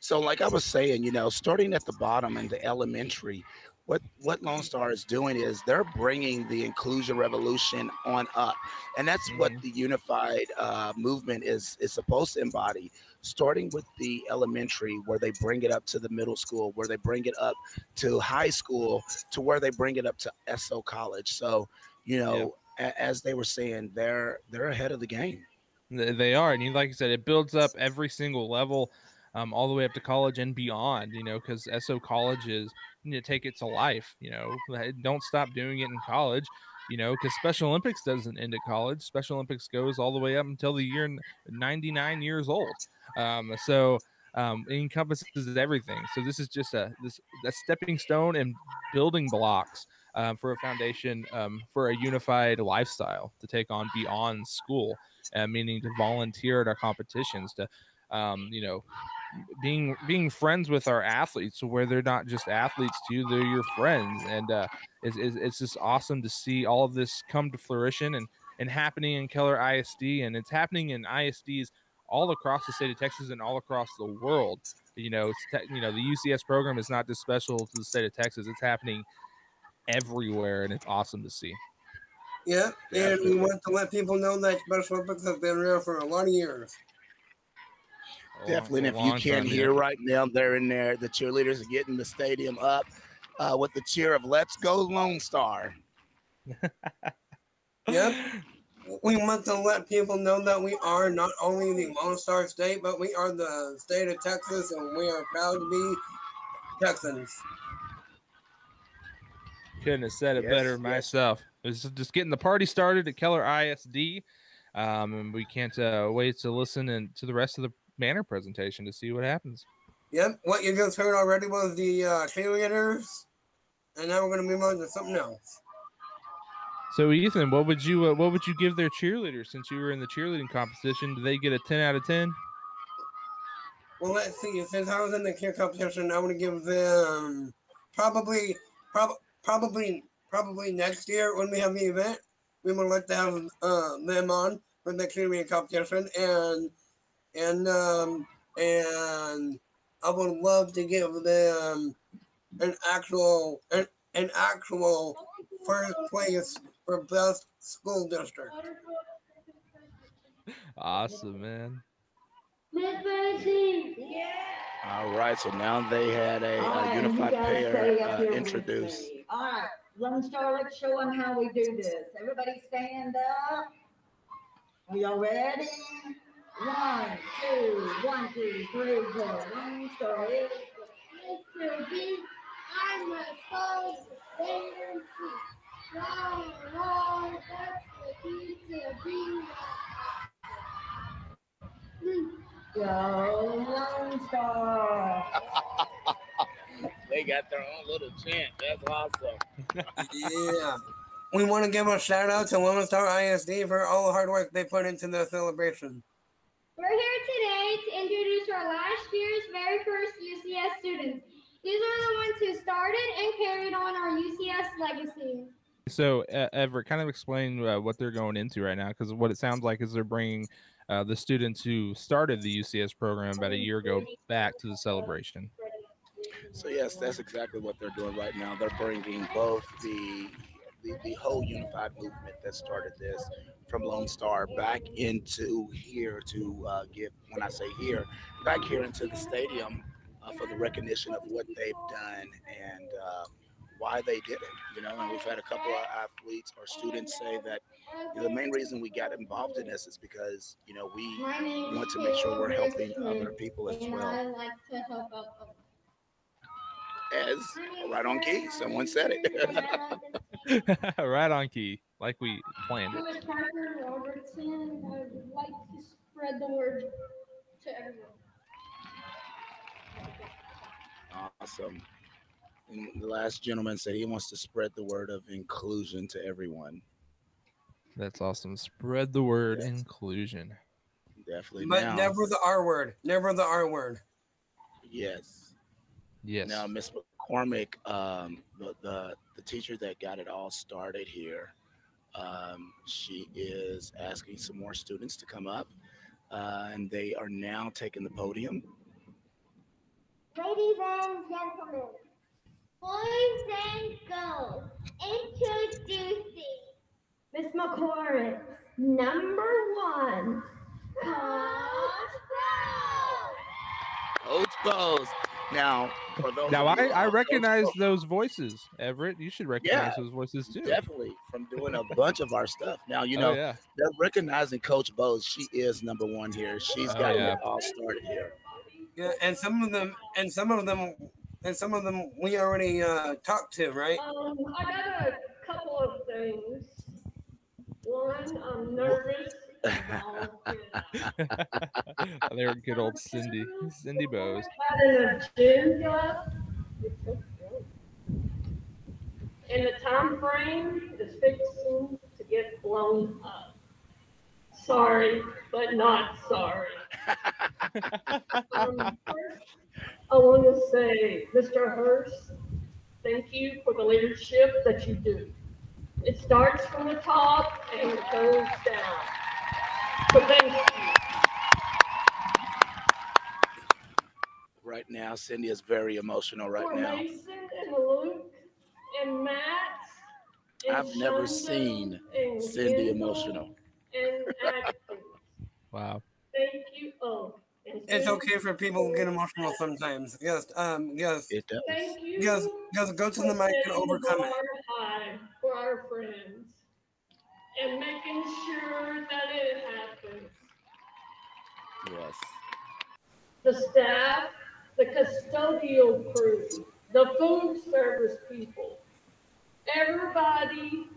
So, like I was saying, you know, starting at the bottom in the elementary, what what Lone Star is doing is they're bringing the inclusion revolution on up, and that's what the unified uh, movement is is supposed to embody. Starting with the elementary, where they bring it up to the middle school, where they bring it up to high school, to where they bring it up to SO college. So, you know, a- as they were saying, they're they're ahead of the game. They are, and you like I said, it builds up every single level, um, all the way up to college and beyond. You know, because SO college is you to take it to life. You know, don't stop doing it in college. You know, because Special Olympics doesn't end at college. Special Olympics goes all the way up until the year 99 years old. Um, so um, it encompasses everything. So this is just a this a stepping stone and building blocks um, for a foundation um, for a unified lifestyle to take on beyond school, uh, meaning to volunteer at our competitions, to um, you know, being being friends with our athletes, where they're not just athletes to you, they're your friends, and uh, it's, it's just awesome to see all of this come to fruition and and happening in Keller ISD, and it's happening in ISDs all across the state of Texas and all across the world. You know, te- you know the UCS program is not just special to the state of Texas; it's happening everywhere, and it's awesome to see. Yeah, and we want to let people know that Special Olympics have been around for a lot of years. Definitely. And if you can't hear yeah. right now, they're in there. The cheerleaders are getting the stadium up uh, with the cheer of "Let's Go Lone Star." *laughs* Yep. We want to let people know that we are not only the Lone Star State, but we are the state of Texas, and we are proud to be Texans. Couldn't have said it Yes, better yes. myself. It's just getting the party started at Keller ISD, um, and we can't uh, wait to listen and to the rest of the banner presentation to see what happens. Yep, what you just heard already was the uh, cheerleaders, and now we're going to move on to something else. So, Ethan, what would you uh, what would you give their cheerleaders since you were in the cheerleading competition? Do they get a ten out of ten? Well, let's see. Since I was in the cheer competition, I would give them probably, prob- probably, probably next year when we have the event, we would like to have uh, them on for the cheerleading competition, and and um, and I would love to give them an actual an, an actual first place for best school district. Awesome, man. Miss Bernstein. Yeah. All right, so now they had a, All a unified guys pair uh, introduced. All right, Lone Star, let's show them how we do this. Everybody stand up. Are y'all ready? One, two, one, two, three, go. Lone Star is Mr. B, I'm a soul fancy. Long, long, that's the key to be. Go Lone Star. They got their own little chant. That's awesome. yeah. We want to give a shout out to Lone Star ISD for all the hard work they put into the celebration. We're here today to introduce our last year's very first UCS students. These are the ones who started and carried on our UCS legacy. So, uh, Everett, kind of explain uh, what they're going into right now, because what it sounds like is they're bringing uh, the students who started the UCS program about a year ago back to the celebration. So yes, that's exactly what they're doing right now. They're bringing both the the, the whole unified movement that started this from Lone Star back into here to uh, give. When I say here, back here into the stadium uh, for the recognition of what they've done and uh, why they did it. You know, and we've had a couple of athletes or students say that you know, the main reason we got involved in this is because you know we want to make sure we're helping other people as well. I like to help out. As right on key, someone said it. *laughs* *laughs* *laughs* right on key, like we planned it. I'm a Parker Robertson. I would like to spread the word to everyone. Awesome. And the last gentleman said he wants to spread the word of inclusion to everyone. That's awesome. Spread the word inclusion. Definitely. But now, never the R word. Never the R word. yes. Yes. Now, Miss McCormick, um, the, the the teacher that got it all started here, um, she is asking some more students to come up, uh, and they are now taking the podium. Ladies and gentlemen, boys and girls, introducing Miss McCormick, number one, Coach Coach Bose. Now, for those Now I, I recognize those voices, Everett. You should recognize Yeah, those voices too. Definitely from doing a bunch of our stuff. Now, you Oh, know, yeah. they're recognizing Coach Bose. She is number one here. She's Oh, got yeah. it all started here. Yeah, and some of them, and some of them, and some of them we already uh, talked to, right? Um, I got a couple of things. One, I'm nervous. *laughs* They're good old Cindy, Cindy Bose. Had an agenda. And the time frame is fixing to get blown up. Sorry, but not sorry. *laughs* um, first, I want to say, Mr. Hurst, thank you for the leadership that you do. It starts from the top and it goes down. So thank you. Right now, Cindy is very emotional right for now. Mason and Luke and Matt. and I've never seen Cindy Kendall emotional. And Wow. Thank you. Oh, and It's okay for people to get emotional sometimes. Yes, um, yes. It does. Thank you. Yes, yes. Go to the mic and overcome it. for our friends and making sure that it happens. Yes. the staff, the custodial crew, the food service people. Everybody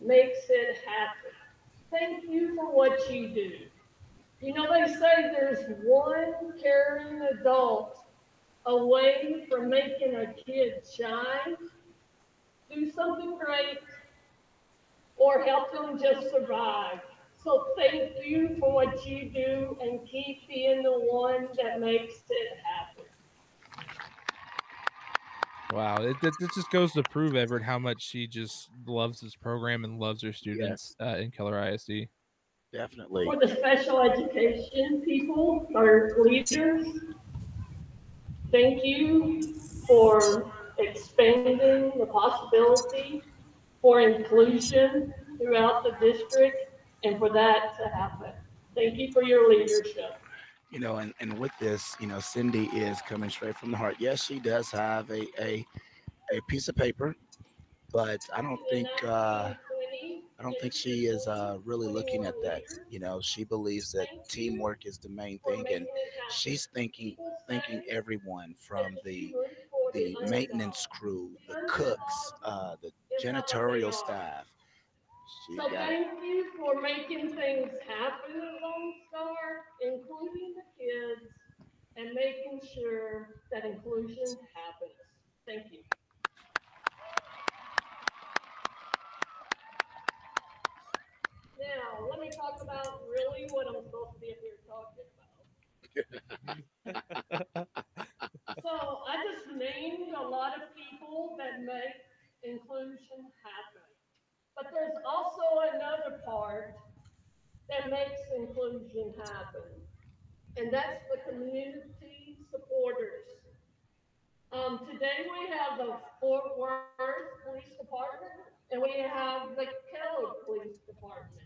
makes it happen. Thank you for what you do. You know, they say there's one caring adult away from making a kid shine, do something great, or help them just survive. So thank you for what you do and keep being the one that makes it happen. Wow, it, it, it just goes to prove Everett how much she just loves this program and loves her students uh, in Keller ISD. Definitely. For the special education people, our leaders, thank you for expanding the possibility for inclusion throughout the district and for that to happen. Thank you for your leadership. you know, and, and with this, you know, Cindy is coming straight from the heart. Yes, she does have a a, a piece of paper, but I don't think uh, I don't think she is uh, really looking at that. You know, she believes that teamwork is the main thing, and she's thinking thinking everyone from the the maintenance crew, the cooks, uh, the janitorial staff. She So it. thank you for making things happen at Lone Star, including the kids, and making sure that inclusion happens. Thank you. Now, let me talk about really what I'm supposed to be here talking about. *laughs* So I just named a lot of people that make inclusion happen. But there's also another part that makes inclusion happen, and that's the community supporters. Um, today we have the Fort Worth Police Department, and we have the Keller Police Department.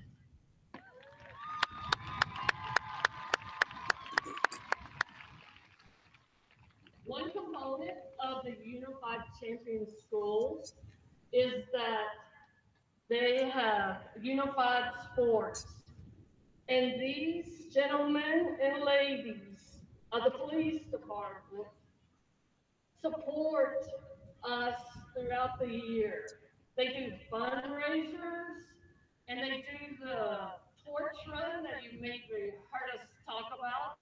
One component of the Unified Champion Schools is that they have unified sports. And these gentlemen and ladies of the police department support us throughout the year. They do fundraisers and they do the torch run that you maybe heard us talk about.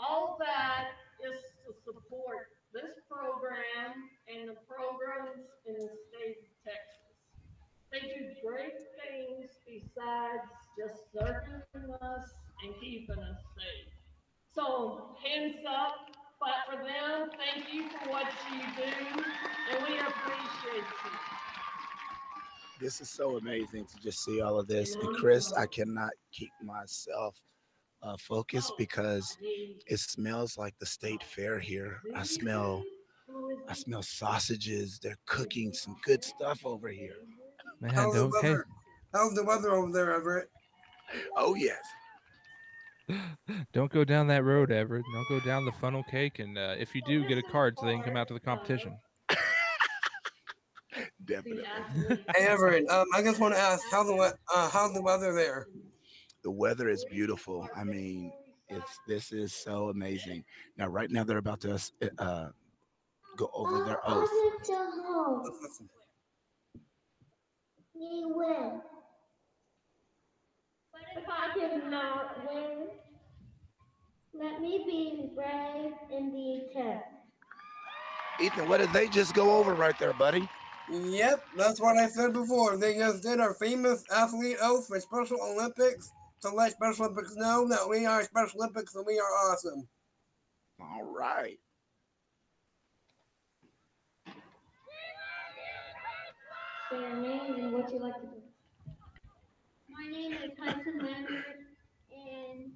All that is to support this program and the programs in the state of Texas. They do great things besides just serving us and keeping us safe. So hands up, but for them, thank you for what you do, and we appreciate you. This is so amazing to just see all of this. And Chris, I cannot keep myself uh, focused because it smells like the state fair here. I smell, I smell sausages. They're cooking some good stuff over here. Man, How's the okay. weather? How's the weather over there, Everett? Oh yes. *laughs* Don't go down that road, Everett. Don't go down the funnel cake. And uh, if you do, get a card so they can come out to the competition. *laughs* Definitely. Hey *laughs* Everett, um, I just want to ask, how's the we- uh, how's the weather there? The weather is beautiful. I mean, it's this is so amazing. Now, right now, they're about to uh, go over their oath. You win. But if I did not win, let me be brave in the attempt. Ethan, what did they just go over right there, buddy? Yep, that's what I said before. They just did our famous athlete oath for Special Olympics to let Special Olympics know that we are Special Olympics and we are awesome. All right. Say your name and what you like to do. My name is Hudson Leonard, and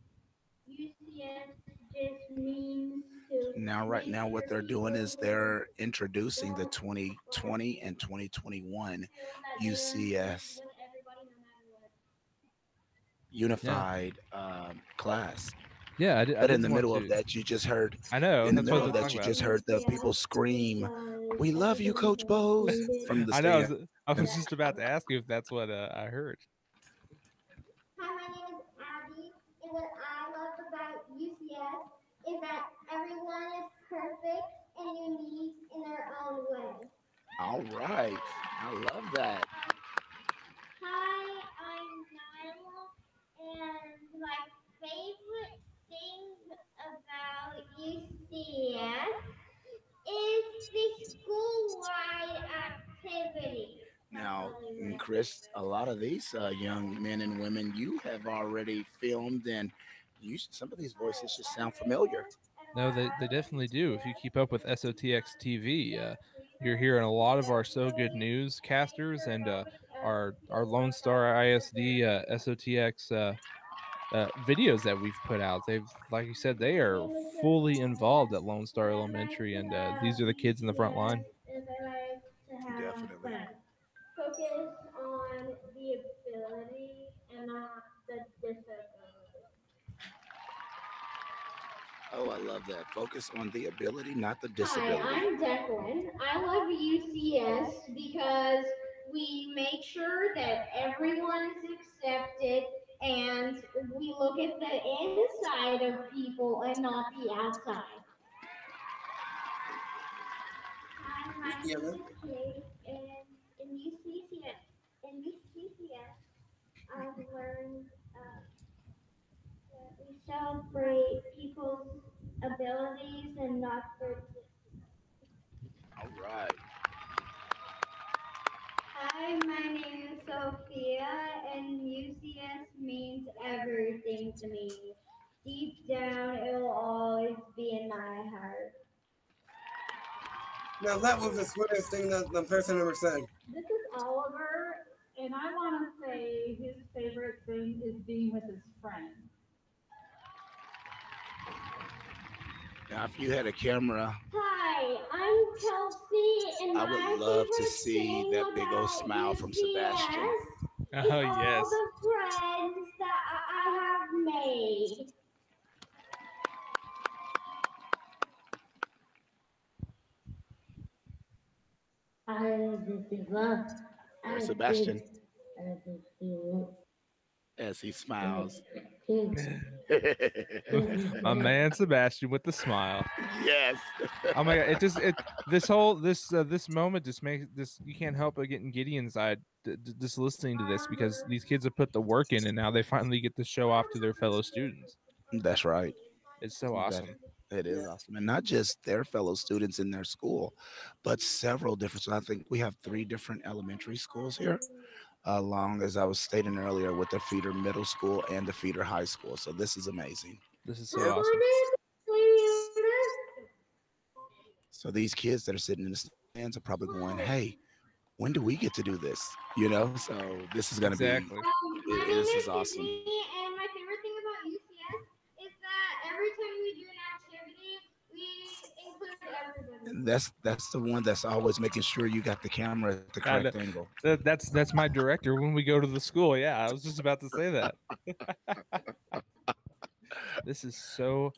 UCS just means to. Now, right now, what they're doing is they're introducing the 2020 and 2021 UCS unified um, class. Yeah, I did- but did in the middle to- of that, you just heard. I know, In the middle of that, you about. just heard the people scream, "We love you, Coach Bose!" from the I know. I was, I was just about to ask you if that's what uh, I heard. Hi, my name is Abby, and what I love about UCS is that everyone is perfect and unique in their own way. All right, I love that. Hi, I'm Nyla, and my favorite thing about UCS is the school-wide activity. Now, Chris, a lot of these uh, young men and women you have already filmed, and you some of these voices just sound familiar. No, they, they definitely do. If you keep up with SOTX TV, uh, you're hearing a lot of our So Good News casters and uh, our our Lone Star ISD uh, SOTX uh, uh, videos that we've put out. They've, like you said, they are fully involved at Lone Star Elementary, and uh, these are the kids in the front line. And I like to have Definitely. Focus on the ability and not the disability. Oh, I love that. Focus on the ability, not the disability. Hi, disability. I'm Declan. I love UCS because we make sure that everyone is accepted and we look at the inside of people and not the outside. Hi, my name is Kate, and in UCCS, in UCCS, I've learned uh, that we celebrate people's abilities and not their All right. Hi, my name is Sophia, and UCS means everything to me. Deep down, it will always be in my heart. Now that was the sweetest thing that the person ever said. This is Oliver, and I want to say his favorite thing is being with his friends. Now, if you had a camera, Hi, I'm Kelsey, and I my would love to see that big old smile from Sebastian. is Oh, all yes. the friends that I I have made. I love this people. There's Sebastian as he smiles. *laughs* My man Sebastian with the smile. yes. Oh my god! It just it this whole this uh, this moment just makes this you can't help but getting giddy inside d- d- just listening to this because these kids have put the work in and now they finally get to show off to their fellow students. That's right. It's so That- awesome. It is awesome. And not just their fellow students in their school, but several different. So I think we have three different elementary schools here, Uh, along as I was stating earlier with the feeder middle school and the feeder high school. So this is amazing. This is so awesome. So these kids that are sitting in the stands are probably going, "Hey, when do we get to do this?" You know. So this is going to Exactly. be. My it- this is is awesome. Tiffany, and my favorite thing about UCS is that every time we do an activity, we include everybody. And that's that's the one that's always making sure you got the camera at the I correct know. angle. That, that's that's my director when we go to the school. Yeah, I was just about to say that. *laughs* this is so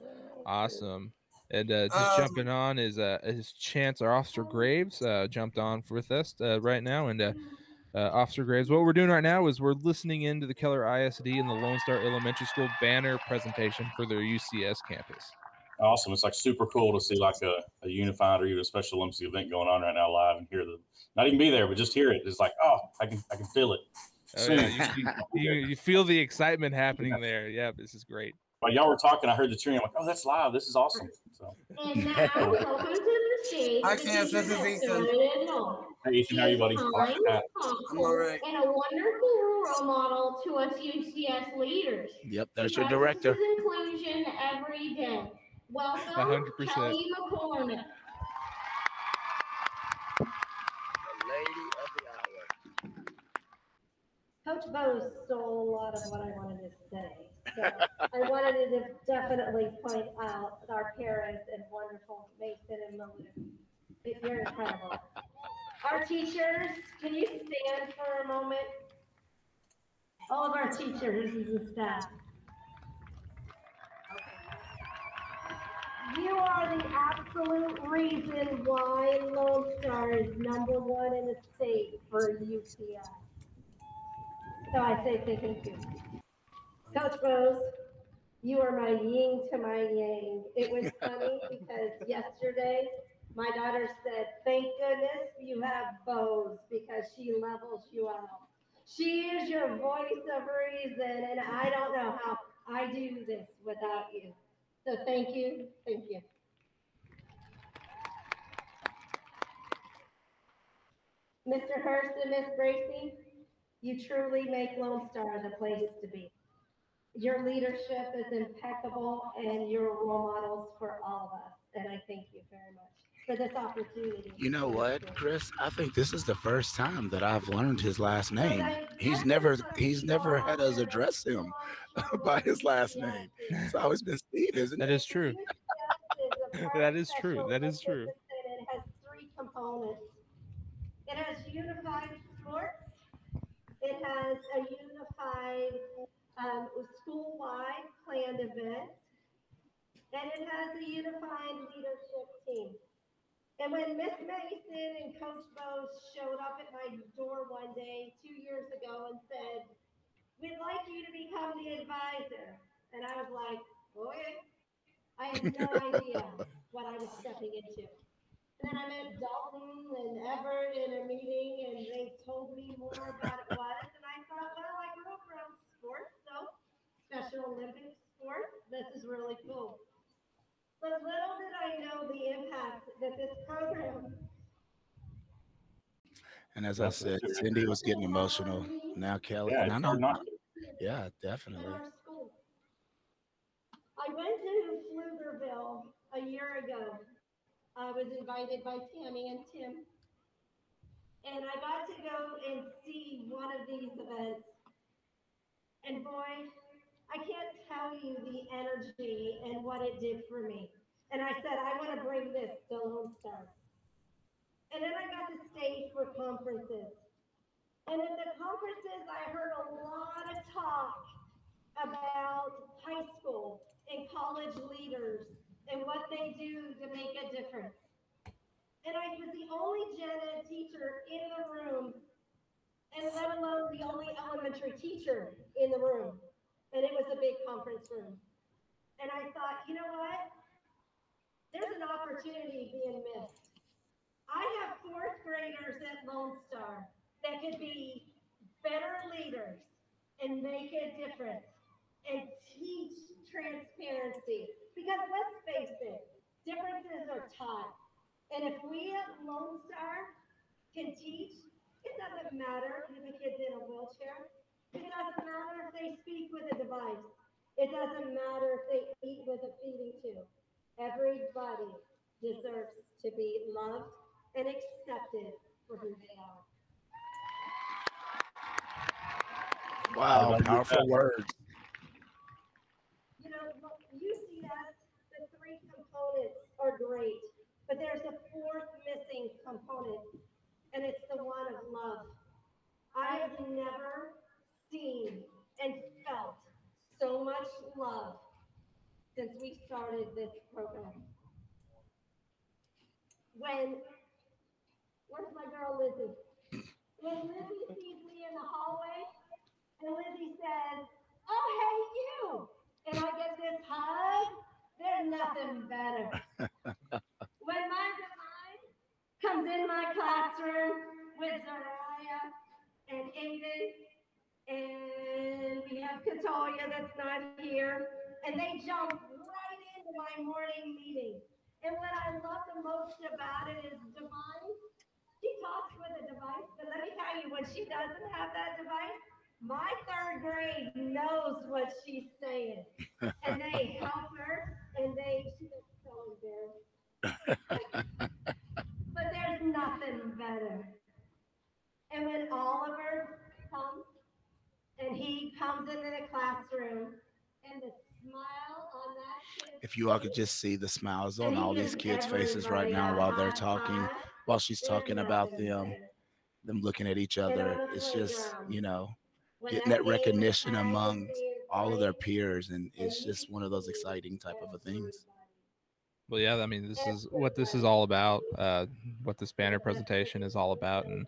awesome. And uh, just Um, jumping on is uh, is Chance, our Officer Graves, uh, jumped on with us uh, right now. And uh, uh, Officer Graves, what we're doing right now is we're listening into the Keller ISD and the Lone Star Elementary School banner presentation for their UCS campus. Awesome. It's like super cool to see like a, a unified or even a Special Olympics event going on right now live and hear the not even be there, but just hear it. It's like, oh, I can I can feel it. Oh, yeah, you, *laughs* you, you, you feel the excitement happening there. Yeah, this is great. While y'all were talking, I heard the cheering. I'm like, oh, that's live. This is awesome. So, And now, welcome to the stage. Hi, the Cam, this is Ethan. that started it all. hey, Ethan, how are you, buddy? I'm all right. And a wonderful role model to us UCS leaders. Yep, there's your director. This inclusion every day. Welcome, hundred percent. Kelly McCormick. Lady of the hour. Coach Bose stole a lot of what I wanted to say. So I wanted to definitely point out our parents and wonderful Mason and Malou. You're incredible. Our teachers, can you stand for a moment? All of our teachers and the staff. You are the absolute reason why Lone Star is number one in the state for UCS. So I say thank you. Coach Bose, you are my yin to my yang. It was *laughs* funny because yesterday my daughter said, thank goodness you have Bose because she levels you out. She is your voice of reason, and I don't know how I do this without you. So thank you, thank you. Mr. Hurst and Miss Bracy, you truly make Lone Star the place to be. Your leadership is impeccable and you're role models for all of us. And I thank you very much for this opportunity. You know what, Chris? I think this is the first time that I've learned his last name. He's never he's never had us address him *laughs* by his last name. It's always been Steve, isn't That it? is true. *laughs* that is true. That is true. It has three components. It has unified sports. It has a unified um, school-wide planned event. and it has a unified leadership team. And when Miss Mason and Coach Bose showed up at my door one day two years ago and said, We'd like you to become the advisor. And I was like, Okay. I had no *laughs* idea what I was stepping into. And then I met Dalton and Everett in a meeting, and they told me more about it was. And I thought, well, I grew up around sports, so Special Olympics sports. This is really cool. But little did I know the impact that this program And as I said, Cindy was getting emotional. Now Kelly, Yeah, and I know, not to. Yeah, in definitely. I went to Pflugerville a year ago. I was invited by Tammy and Tim. And I got to go and see one of these events. And boy, I can't tell you the energy and what it did for me. And I said, I want to bring this to Lone Star. And then I got to stay for conferences. And at the conferences, I heard a lot of talk about high school and college leaders and what they do to make a difference. And I was the only gen ed teacher in the room, and let alone the only elementary teacher in the room. And it was a big conference room. And I thought, you know what? There's an opportunity being missed. I have fourth graders at Lone Star that could be better leaders and make a difference and teach transparency. Because let's face it, differences are taught. And if we at Lone Star can teach, it doesn't matter if a kid's in a wheelchair. It doesn't matter if they speak with a device. It doesn't matter if they eat with a feeding tube. Everybody deserves to be loved and accepted for who they are. Wow, powerful that. words. You know, look, UCS, the three components are great, but there's a fourth missing component, and it's the one of love. I have never seen and felt so much love since we started this program. When, where's my girl Lizzie? When Lizzie sees me in the hallway, and Lizzie says, Oh, hey, you! And I get this hug, there's nothing better. *laughs* when my divine comes in my classroom with Zariah and Aiden, and we have Katoya that's not here, and they jump right into my morning meeting. And what I love the most about it is Divine. She talks with a device, but let me tell you, when she doesn't have that device, my third grade knows what she's saying. *laughs* and they help her, and they, she gets so embarrassed. but there's nothing better. And when Oliver comes, and he comes into the classroom, and the smile on that If you all could just see the smiles on all these kids' faces right now while they're talking, while she's talking about them, them looking at each other. It's just, you know, getting that that recognition among all of their peers, and and it's just one of those exciting type of a things. Well, yeah, I mean, this is what this is all about. Uh, what this banner presentation is all about, and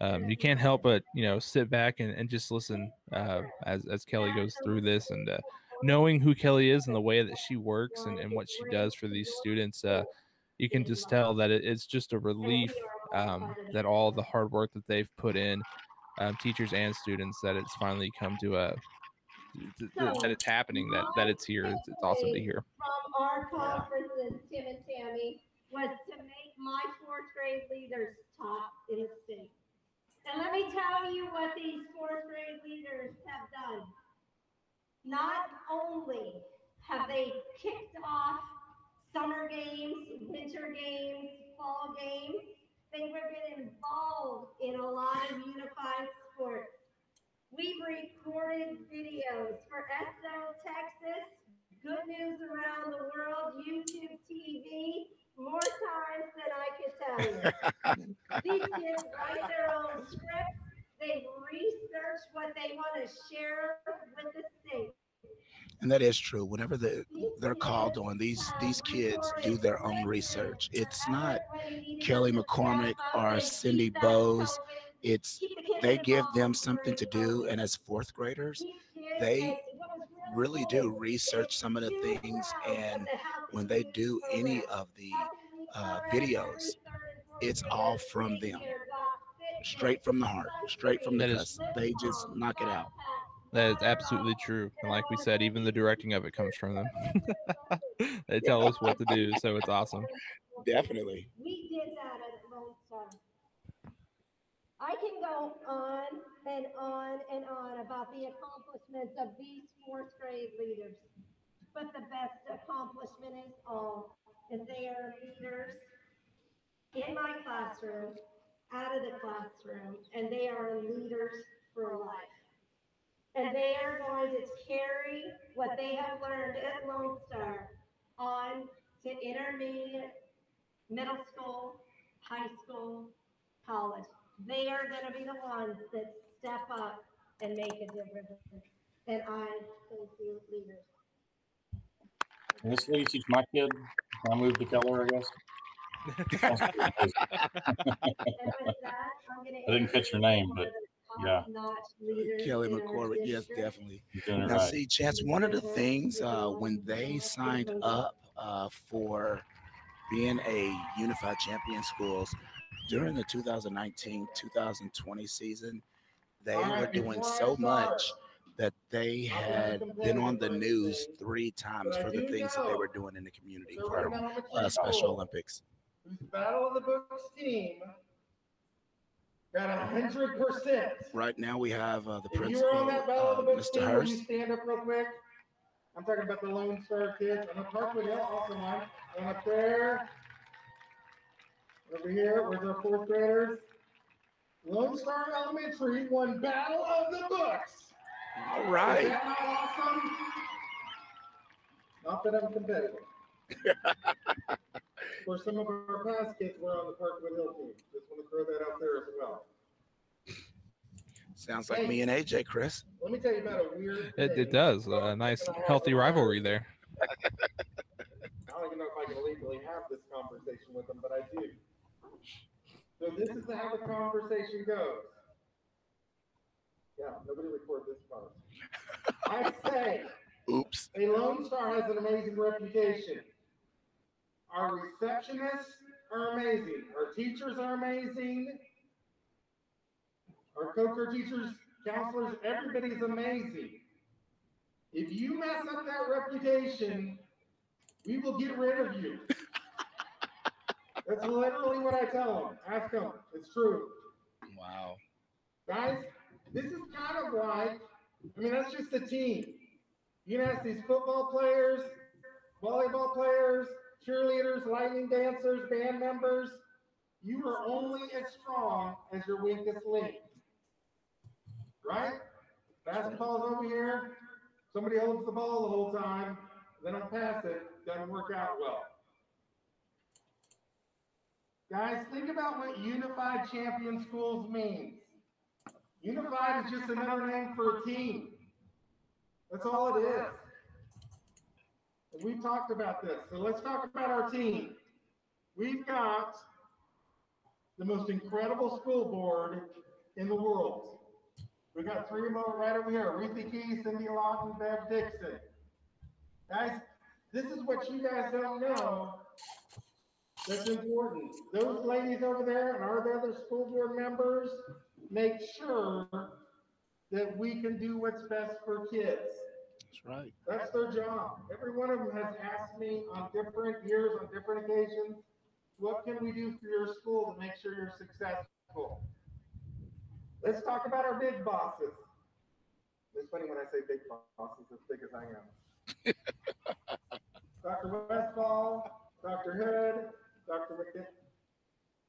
um, you can't help but you know sit back and, and just listen uh, as as Kelly goes through this, and uh, knowing who Kelly is and the way that she works and, and what she does for these students, uh, you can just tell that it, it's just a relief um, that all the hard work that they've put in, um, teachers and students, that it's finally come to a th- th- that it's happening, that that it's here. It's, it's awesome to hear. from our conferences, Tim and Tammy, was to make my fourth grade leaders top in the state. And let me tell you what these fourth grade leaders have done. Not only have they kicked off summer games, winter games, fall games, they were been involved in a lot of unified sports. We've recorded videos for SO Texas, Good News Around the World, YouTube TV, more times than I could tell you. *laughs* These kids write their own scripts. They've researched what they want to share with the state. And that is true. Whenever the they're called on. These these kids do their own research. It's not Kelly McCormick or Cindy Bowes. It's they give them something to do, and as fourth graders, they really do research some of the things. And when they do any of the uh, videos, it's all from them, straight from the heart, straight from the That is- They just knock it out. That is absolutely true. And like we said, even the directing of it comes from them. *laughs* they tell us what to do, so it's awesome. *laughs* Definitely. We did that at Lone Star. I can go on and on and on about the accomplishments of these fourth grade leaders. But the best accomplishment is all is they are leaders in my classroom, out of the classroom, and they are leaders for life. And they are going to carry what they have learned at Lone Star on to intermediate, middle school, high school, college. They are going to be the ones that step up and make a difference. And I thank you, leaders. Can this lady teach my kid? I moved to Keller, I guess? *laughs* *laughs* I didn't catch your name, but yeah. Kelly McCormick, yes, definitely. You're doing it Now, right. see, Chance, one of the things uh, when they signed up uh, for being a unified champion schools during the 2019 2020 season, they were doing so much that they had been on the news three times for the things that they were doing in the community for uh, Special Olympics. whose Battle of the Books team got a hundred percent. Right now, we have uh, the If you were on principal, that Battle of uh, the Books Mr. team, will you Hurst. stand up real quick? I'm talking about the Lone Star kids. I'm a Parkwood Hill, also one. One up there. Over here, where's our fourth graders? Lone Star Elementary won Battle of the Books. All right. Is that not awesome? Not that I'm competitive. *laughs* For some of our past kids were on the Parkwood Hill team. Just want to throw that out there as well. Sounds like me and AJ, Chris. Let me tell you about a weird. It, thing. it does. A nice, healthy rivalry there. *laughs* I don't even know if I can legally have this conversation with them, but I do. So this is how the conversation goes. Yeah, nobody record this part. *laughs* I say, Oops. a Lone Star has an amazing reputation. Our receptionists are amazing. Our teachers are amazing. Our co-care teachers, counselors, everybody's amazing. If you mess up that reputation, we will get rid of you. That's literally what I tell them. Ask them. It's true. Wow. Guys, this is kind of like, I mean, that's just a team. You can ask these football players, volleyball players, cheerleaders, lightning dancers, band members. You are only as strong as your weakest link. Right? Basketball's over here. Somebody holds the ball the whole time. They don't pass it. Doesn't work out well. Guys, think about what unified champion schools means. Unified is just another name for a team. That's all it is. We've talked about this. So let's talk about our team. We've got the most incredible school board in the world. We've got three more right over here. Ruthie Key, Cindy Lawton, Bev Dixon. Guys, this is what you guys don't know that's important. Those ladies over there and our other school board members make sure that we can do what's best for kids. That's right. That's their job. Every one of them has asked me on different years, on different occasions, what can we do for your school to make sure you're successful? Let's talk about our big bosses. It's funny when I say big bosses, as big as I am. *laughs* Dr. Westfall, Dr. Hood, Dr. McKin.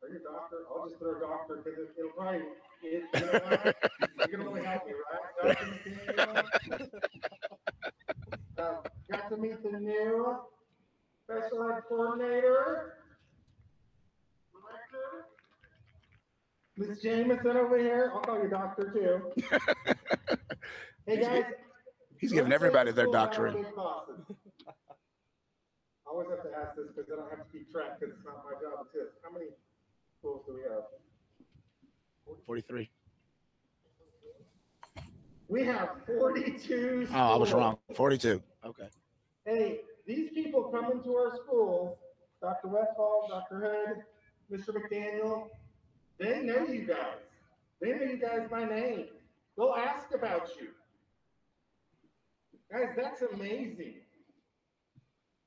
Are you a doctor? I'll just throw a doctor because it, it'll probably, it, you know? *laughs* You can only help me, right? Dr. McKin. *laughs* Uh, got to meet the new special ed coordinator. Miss Jameson over here. I'll call you doctor too. *laughs* Hey guys. He's giving everybody their doctorate. I always have to ask this because I don't have to keep track because it's not my job, it's his. How many schools do we have? 43. We have forty-two. Oh, I was wrong. 42. Okay. Hey, these people come into our schools, Dr. Westfall, Dr. Hood, Mr. McDaniel, they know you guys. They know you guys by name. They'll ask about you. Guys, that's amazing.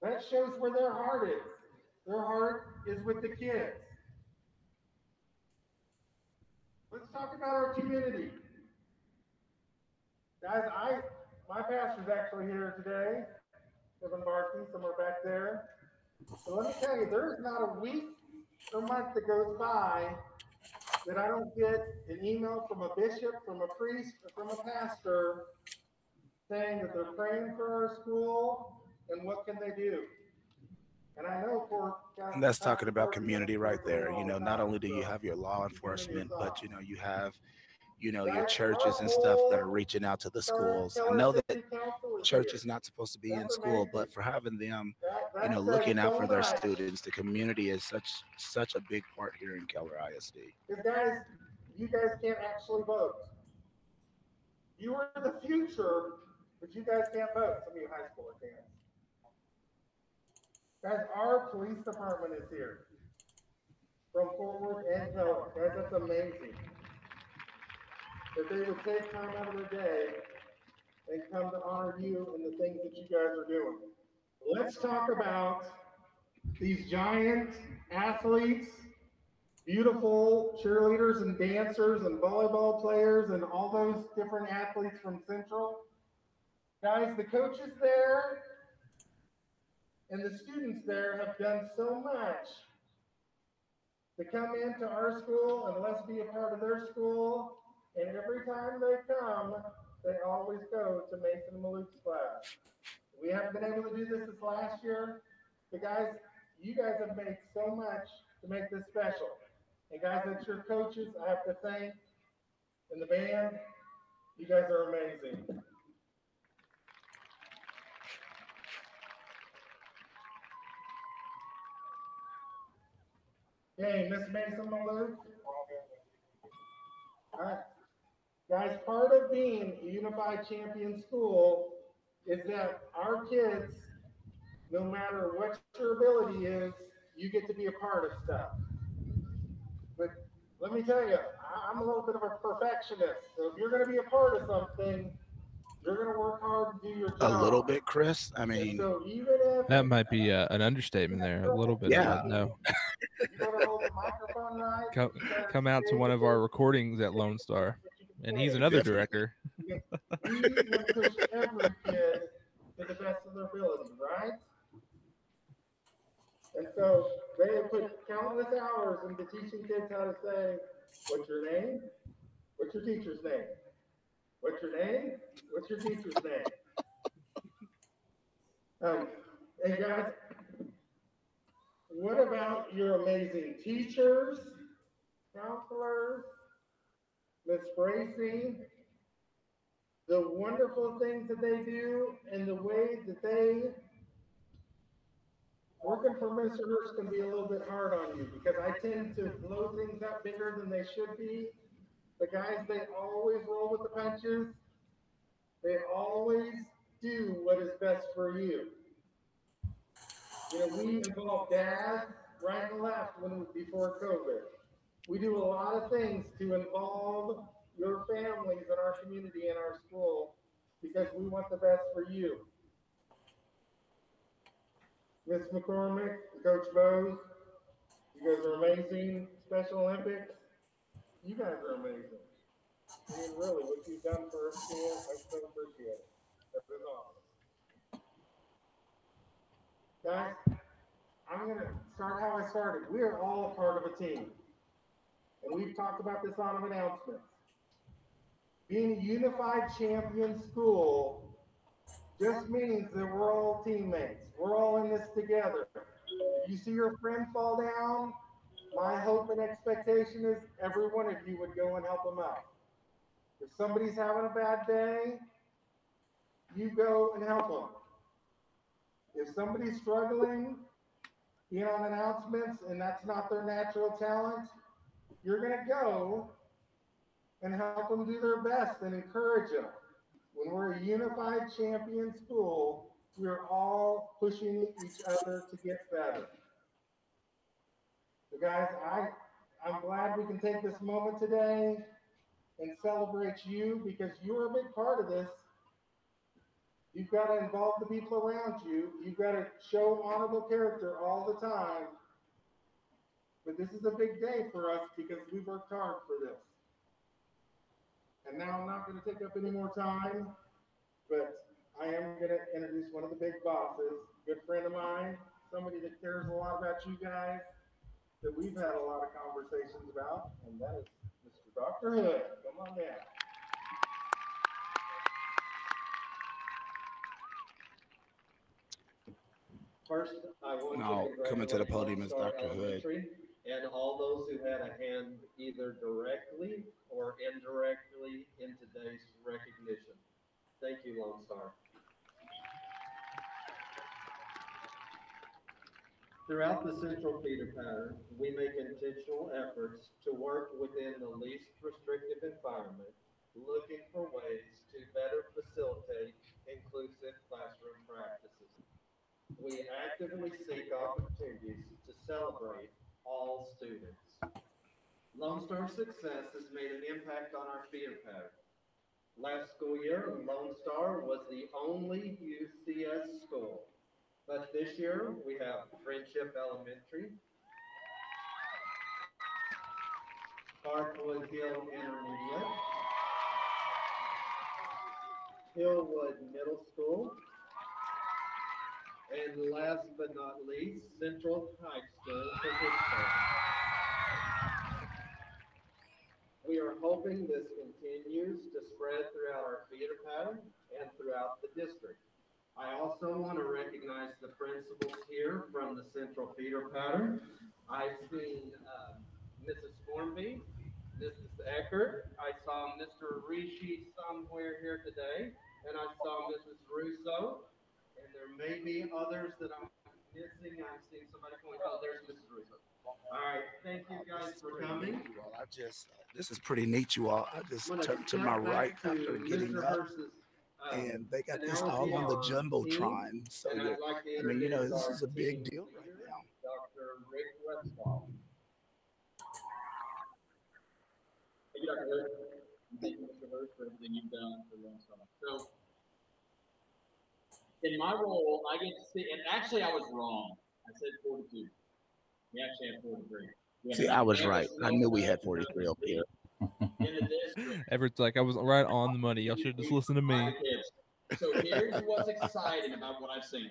That shows where their heart is. Their heart is with the kids. Let's talk about our community. Guys, I my pastor's actually here today. Kevin Barkley, somewhere back there. So let me tell you, there's not a week or month that goes by that I don't get an email from a bishop, from a priest, or from a pastor saying that they're praying for our school and what can they do. And I know for guys, And that's talking about community right there. You know, not only do you have your law enforcement, but you know, you have, you know, your churches and stuff that are reaching out to the schools. I know that church is not supposed to be in school, but for having them, you know, looking out for their students, the community is such such a big part here in Keller ISD. Because guys, you guys can't actually vote. You are the future, but you guys can't vote. Some of you high schoolers can. Guys, our police department is here. From Fort Worth and Keller. Guys, that's amazing. That they would take time out of their day and come to honor you and the things that you guys are doing. Let's talk about these giant athletes, beautiful cheerleaders and dancers and volleyball players and all those different athletes from Central. Guys, the coaches there and the students there have done so much to come into our school and let's be a part of their school. And every time they come, they always go to Mason Maloof's class. We haven't been able to do this this last year, but guys, you guys have made so much to make this special. And guys, that's your coaches. I have to thank and the band. You guys are amazing. Okay, Miss Mason Maloof. All right. Guys, part of being a unified champion school is that our kids, no matter what your ability is, you get to be a part of stuff. But let me tell you, I- I'm a little bit of a perfectionist. So if you're going to be a part of something, you're going to work hard to do your A little bit, Chris. I mean, so even if That might be uh, an understatement there. A *laughs* little bit. Yeah. No. you gotta hold the microphone right, Come, come out to one of our recordings at Lone Star, and he's another director. we want to push every kid to the best of their ability, right? And so they have put countless hours into teaching kids how to say, what's your name? What's your teacher's name? What's your name? What's your teacher's name? *laughs* Um, and guys, what about your amazing teachers, counselors, Bracy, the wonderful things that they do and the way that they working for Mr. Hurst can be a little bit hard on you because I tend to blow things up bigger than they should be. The guys, they always roll with the punches. They always do what is best for you. You know, we involve dad right and left when before COVID. We do a lot of things to involve your families in our community and our school because we want the best for you. Miss McCormick, Coach Bose, you guys are amazing. Special Olympics, you guys are amazing. I mean, really, what you've done for our school, I so appreciate it. That's awesome. Guys, I'm gonna start how I started. We are all part of a team. And we've talked about this on announcements. Being a unified champion school just means that we're all teammates. We're all in this together. If you see your friend fall down, my hope and expectation is every one of you would go and help them out. If somebody's having a bad day, you go and help them. If somebody's struggling, being on announcements, and that's not their natural talent, you're gonna go and help them do their best and encourage them. When we're a unified champion school, we're all pushing each other to get better. So guys, I, I'm glad we can take this moment today and celebrate you because you're a big part of this. You've got to involve the people around you. You've got to show honorable character all the time. But this is a big day for us because we worked hard for this. And now I'm not going to take up any more time, but I am going to introduce one of the big bosses, good friend of mine, somebody that cares a lot about you guys, that we've had a lot of conversations about, and that is Mr. Dr. Hood. Come on down. First, I want No, to coming to the podium is Dr. Hood. And all those who had a hand either directly or indirectly in today's recognition. Thank you, Lone Star. Throughout the central feeder pattern, we make intentional efforts to work within the least restrictive environment, looking for ways to better facilitate inclusive classroom practices. We actively seek opportunities to celebrate all students. Lone Star success has made an impact on our feeder pattern. Last school year, Lone Star was the only UCS school. But this year, we have Friendship Elementary, Parkwood Hill Intermediate, Hillwood Middle School, and last but not least, Central High School. We are hoping this continues to spread throughout our feeder pattern and throughout the district. I also want to recognize the principals here from the Central Feeder Pattern. I've seen um, Mrs. Formby, Mrs. Eckert, I saw Mr. Rishi somewhere here today, and I saw Mrs. Russo, and there may be others that I'm missing. I'm seeing somebody point, oh, there's Mrs. Russo. All right, thank you guys for coming. Well, I just, this is pretty neat, you all. I just I'm gonna turned to my right to after getting Mr. up. Hurst's, um, And they got this all on the on team, Jumbotron. So, and that- I'd like I mean, you know, this is a big team deal right now. Dr. Rick Westfall. Thank you, Dr. Hood. Thank you, Mr. Hood, for everything you've done for Lone Star. So, in my role, I get to see, and actually, I was wrong. I said 42. We actually have 43. We See, I was right. I knew we had 43 over here. in the district. *laughs* Everett's like, I was right on the money. Y'all should just listen to me. So here's what's exciting about what I've seen.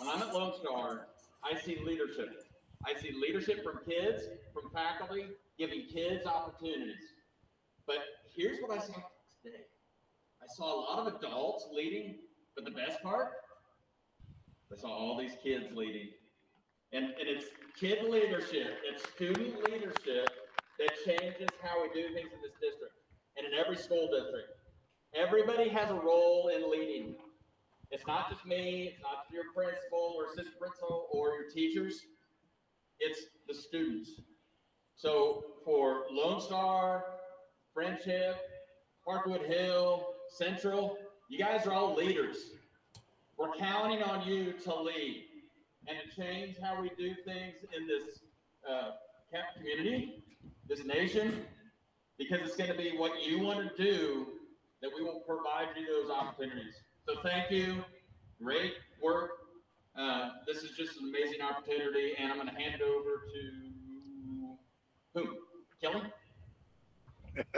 When I'm at Lone Star, I see leadership. I see leadership from kids, from faculty, giving kids opportunities. But here's what I saw today. I saw a lot of adults leading, but the best part, I saw all these kids leading. And, and it's kid leadership, it's student leadership that changes how we do things in this district and in every school district. Everybody has a role in leading. It's not just me, it's not your principal or assistant principal or your teachers. It's the students. So for Lone Star, Friendship, Parkwood Hill, Central, you guys are all leaders. We're counting on you to lead and to change how we do things in this uh, community, this nation, because it's going to be what you want to do that we will provide you those opportunities. So thank you. Great work. Uh, this is just an amazing opportunity, and I'm going to hand it over to who? Kelly?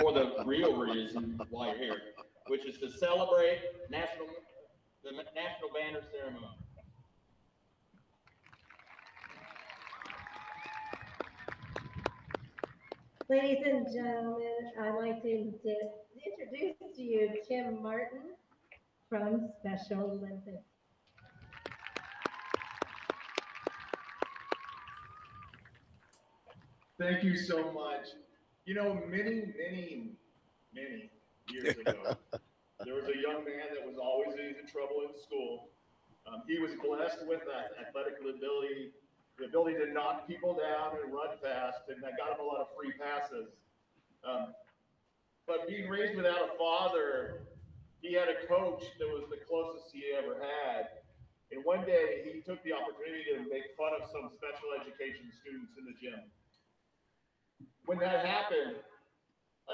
For the real reason why you're here, which is to celebrate national the national banner ceremony. Ladies and gentlemen, I'd like to introduce to you Kim Martin from Special Olympics. Thank you so much. You know, many, many, many years ago, there was a young man that was always in trouble in school. Um, he was blessed with that athletic ability, the ability to knock people down and run fast, and that got him a lot of free passes. Um, but being raised without a father, he had a coach that was the closest he ever had. And one day he took the opportunity to make fun of some special education students in the gym. When that happened,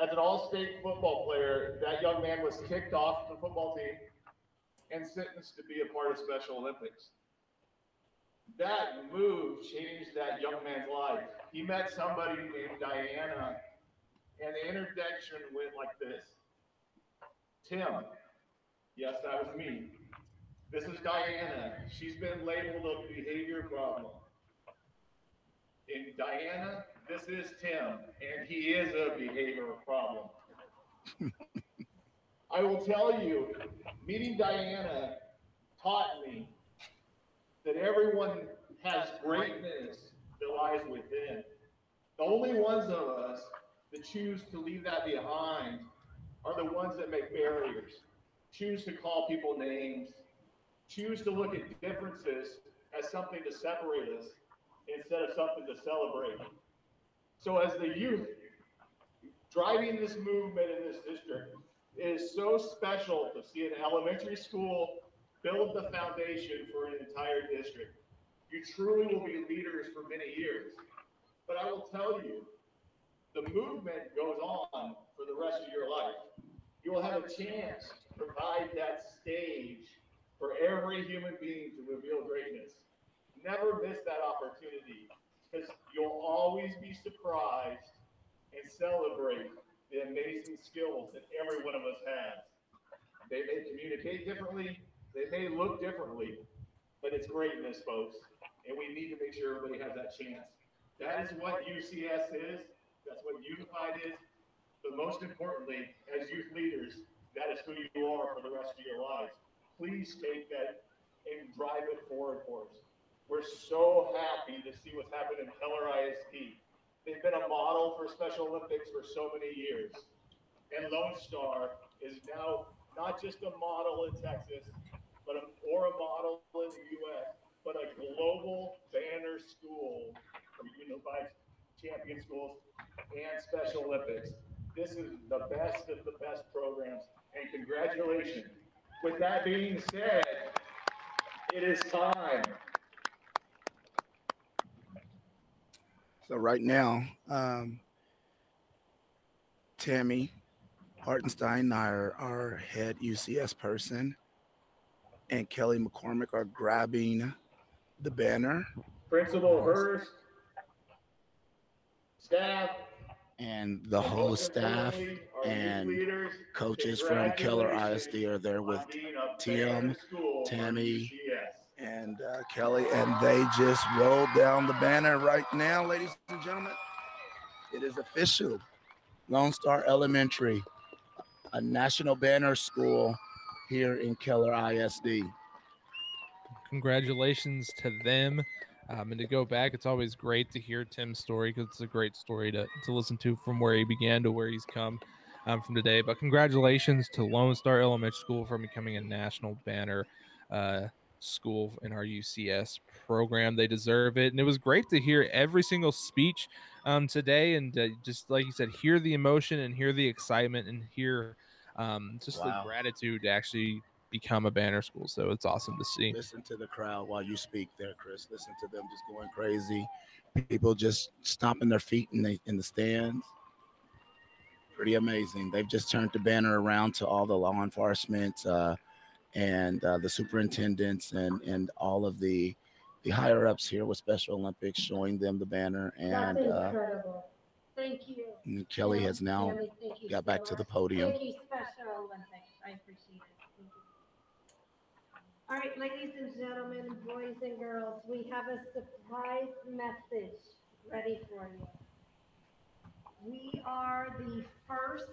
as an all-state football player, that young man was kicked off the football team and sentenced to be a part of Special Olympics. That move changed that young man's life. He met somebody named Diana, and the introduction went like this. Tim, yes, that was me. This is Diana. She's been labeled a behavior problem. And Diana, this is Tim, and he is a behavioral problem. I will tell you, meeting Diana taught me that everyone has greatness that lies within. The only ones of us that choose to leave that behind are the ones that make barriers, choose to call people names, choose to look at differences as something to separate us instead of something to celebrate. So, as the youth driving this movement in this district, it is so special to see an elementary school build the foundation for an entire district. You truly will be leaders for many years. But I will tell you, the movement goes on for the rest of your life. You will have a chance to provide that stage for every human being to reveal greatness. Never miss that opportunity because you'll always be surprised and celebrate the amazing skills that every one of us has. They may communicate differently, they may look differently, but it's greatness, folks. And we need to make sure everybody has that chance. That is what UCS is. That's what Unified is. But most importantly, as youth leaders, that is who you are for the rest of your lives. Please take that and drive it forward for us. We're so happy to see what's happened in Keller ISD. They've been a model for Special Olympics for so many years. And Lone Star is now not just a model in Texas, but a, or a model in the U.S., but a global banner school for unified champion schools and Special Olympics. This is the best of the best programs, and congratulations. With that being said, it is time. So right now, um, Tammy Hartenstein, our, our head UCS person, and Kelly McCormick are grabbing the banner. Principal Hurst, staff, And the whole staff and coaches from Keller ISD are there with Tim, Tammy, and uh, Kelly, and they just rolled down the banner right now, ladies and gentlemen. It is official. Lone Star Elementary, a national banner school here in Keller ISD. Congratulations to them. Um, and to go back, it's always great to hear Tim's story because it's a great story to, to listen to from where he began to where he's come um, from today. But congratulations to Lone Star Elementary School for becoming a national banner uh, school in our UCS program. They deserve it. And it was great to hear every single speech um, today and uh, just like you said, hear the emotion and hear the excitement and hear um, just Wow. the gratitude to actually become a banner school. So it's awesome to see. Listen to the crowd while you speak there, Chris. Listen to them just going crazy. People just stomping their feet in the in the stands. Pretty amazing. They've just turned the banner around to all the law enforcement uh, and uh, the superintendents and and all of the the higher ups here with Special Olympics, showing them the banner. And uh. Thank you. Kelly has now you got back to the podium. Thank you, Special Olympics. I appreciate it. All right, ladies and gentlemen, boys and girls, we have a surprise message ready for you. We are the first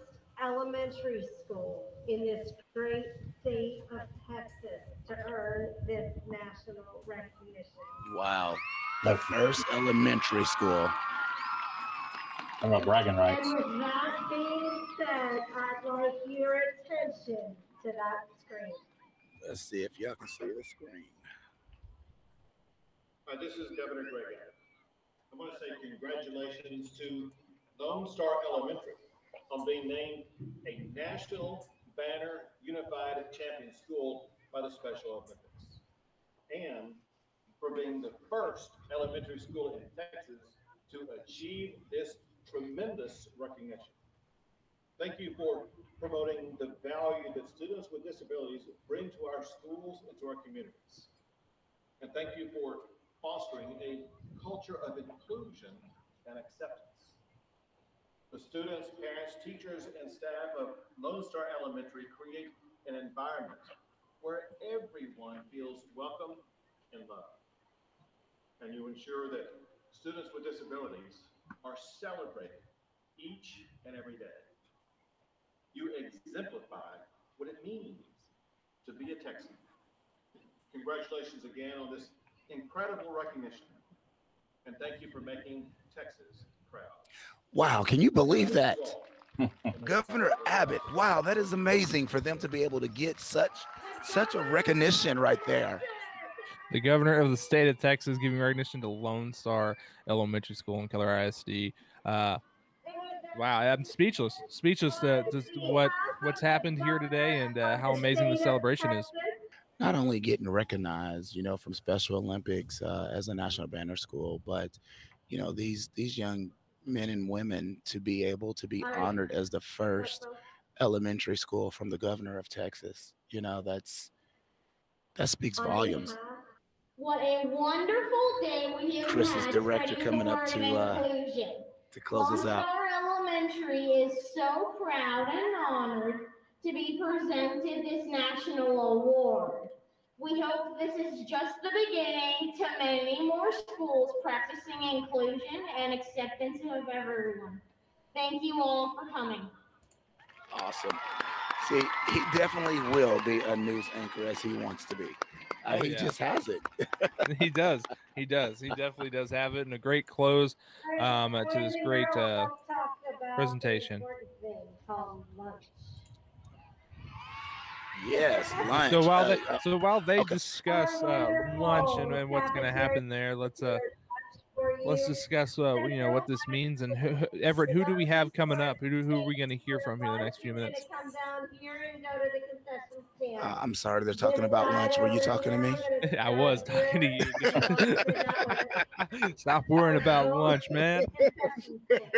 elementary school in this great state of Texas to earn this national recognition. Wow, the first elementary school. I'm about bragging rights. And with that being said, I'd like your attention to that screen. Let's see if y'all can see the screen. Uh, this is Governor Greg. Abbott. I want to say congratulations to Lone Star Elementary on being named a National Banner Unified Champion School by the Special Olympics. And for being the first elementary school in Texas to achieve this tremendous recognition. Thank you for promoting the value that students with disabilities bring to our schools and to our communities. And thank you for fostering a culture of inclusion and acceptance. The students, parents, teachers, and staff of Lone Star Elementary create an environment where everyone feels welcome and loved. And you ensure that students with disabilities are celebrated each and every day. You exemplify what it means to be a Texan. Congratulations again on this incredible recognition. And thank you for making Texas. Wow, can you believe that? *laughs* Governor Abbott. Wow, that is amazing for them to be able to get such such a recognition right there. The governor of the state of Texas giving recognition to Lone Star Elementary School in Keller ISD. Uh, wow, I'm speechless, speechless to, to what what's happened here today and uh, how amazing the celebration is. Not only getting recognized, you know, from Special Olympics uh, as a national banner school, but you know these these young men and women to be able to be honored as the first elementary school from the governor of Texas. You know, that's that speaks volumes. What a wonderful day we have Chris's had director coming up to, uh, to close us out. Star Elementary is so proud and honored to be presented this national award. We hope this is just the beginning to many more schools practicing inclusion and acceptance of everyone. Thank you all for coming. Awesome. See, he definitely will be a news anchor as he wants to be. Uh, Oh, he yeah. just has it. *laughs* he does. He does. He definitely does have it, and a great close um, to this great uh, presentation. Yes, lunch. So while uh, they uh, so while they discuss uh, lunch and, and what's going to happen there, let's uh let's discuss uh, you know what this means and who, who- Everett, who do we have coming up? Who do, who are we going to hear from here in the next few minutes? Come down here and go to the concession stand. uh, I'm sorry, they're talking about lunch. Were you talking to me? *laughs* I was talking to you. *laughs* *laughs* Stop worrying about lunch, man.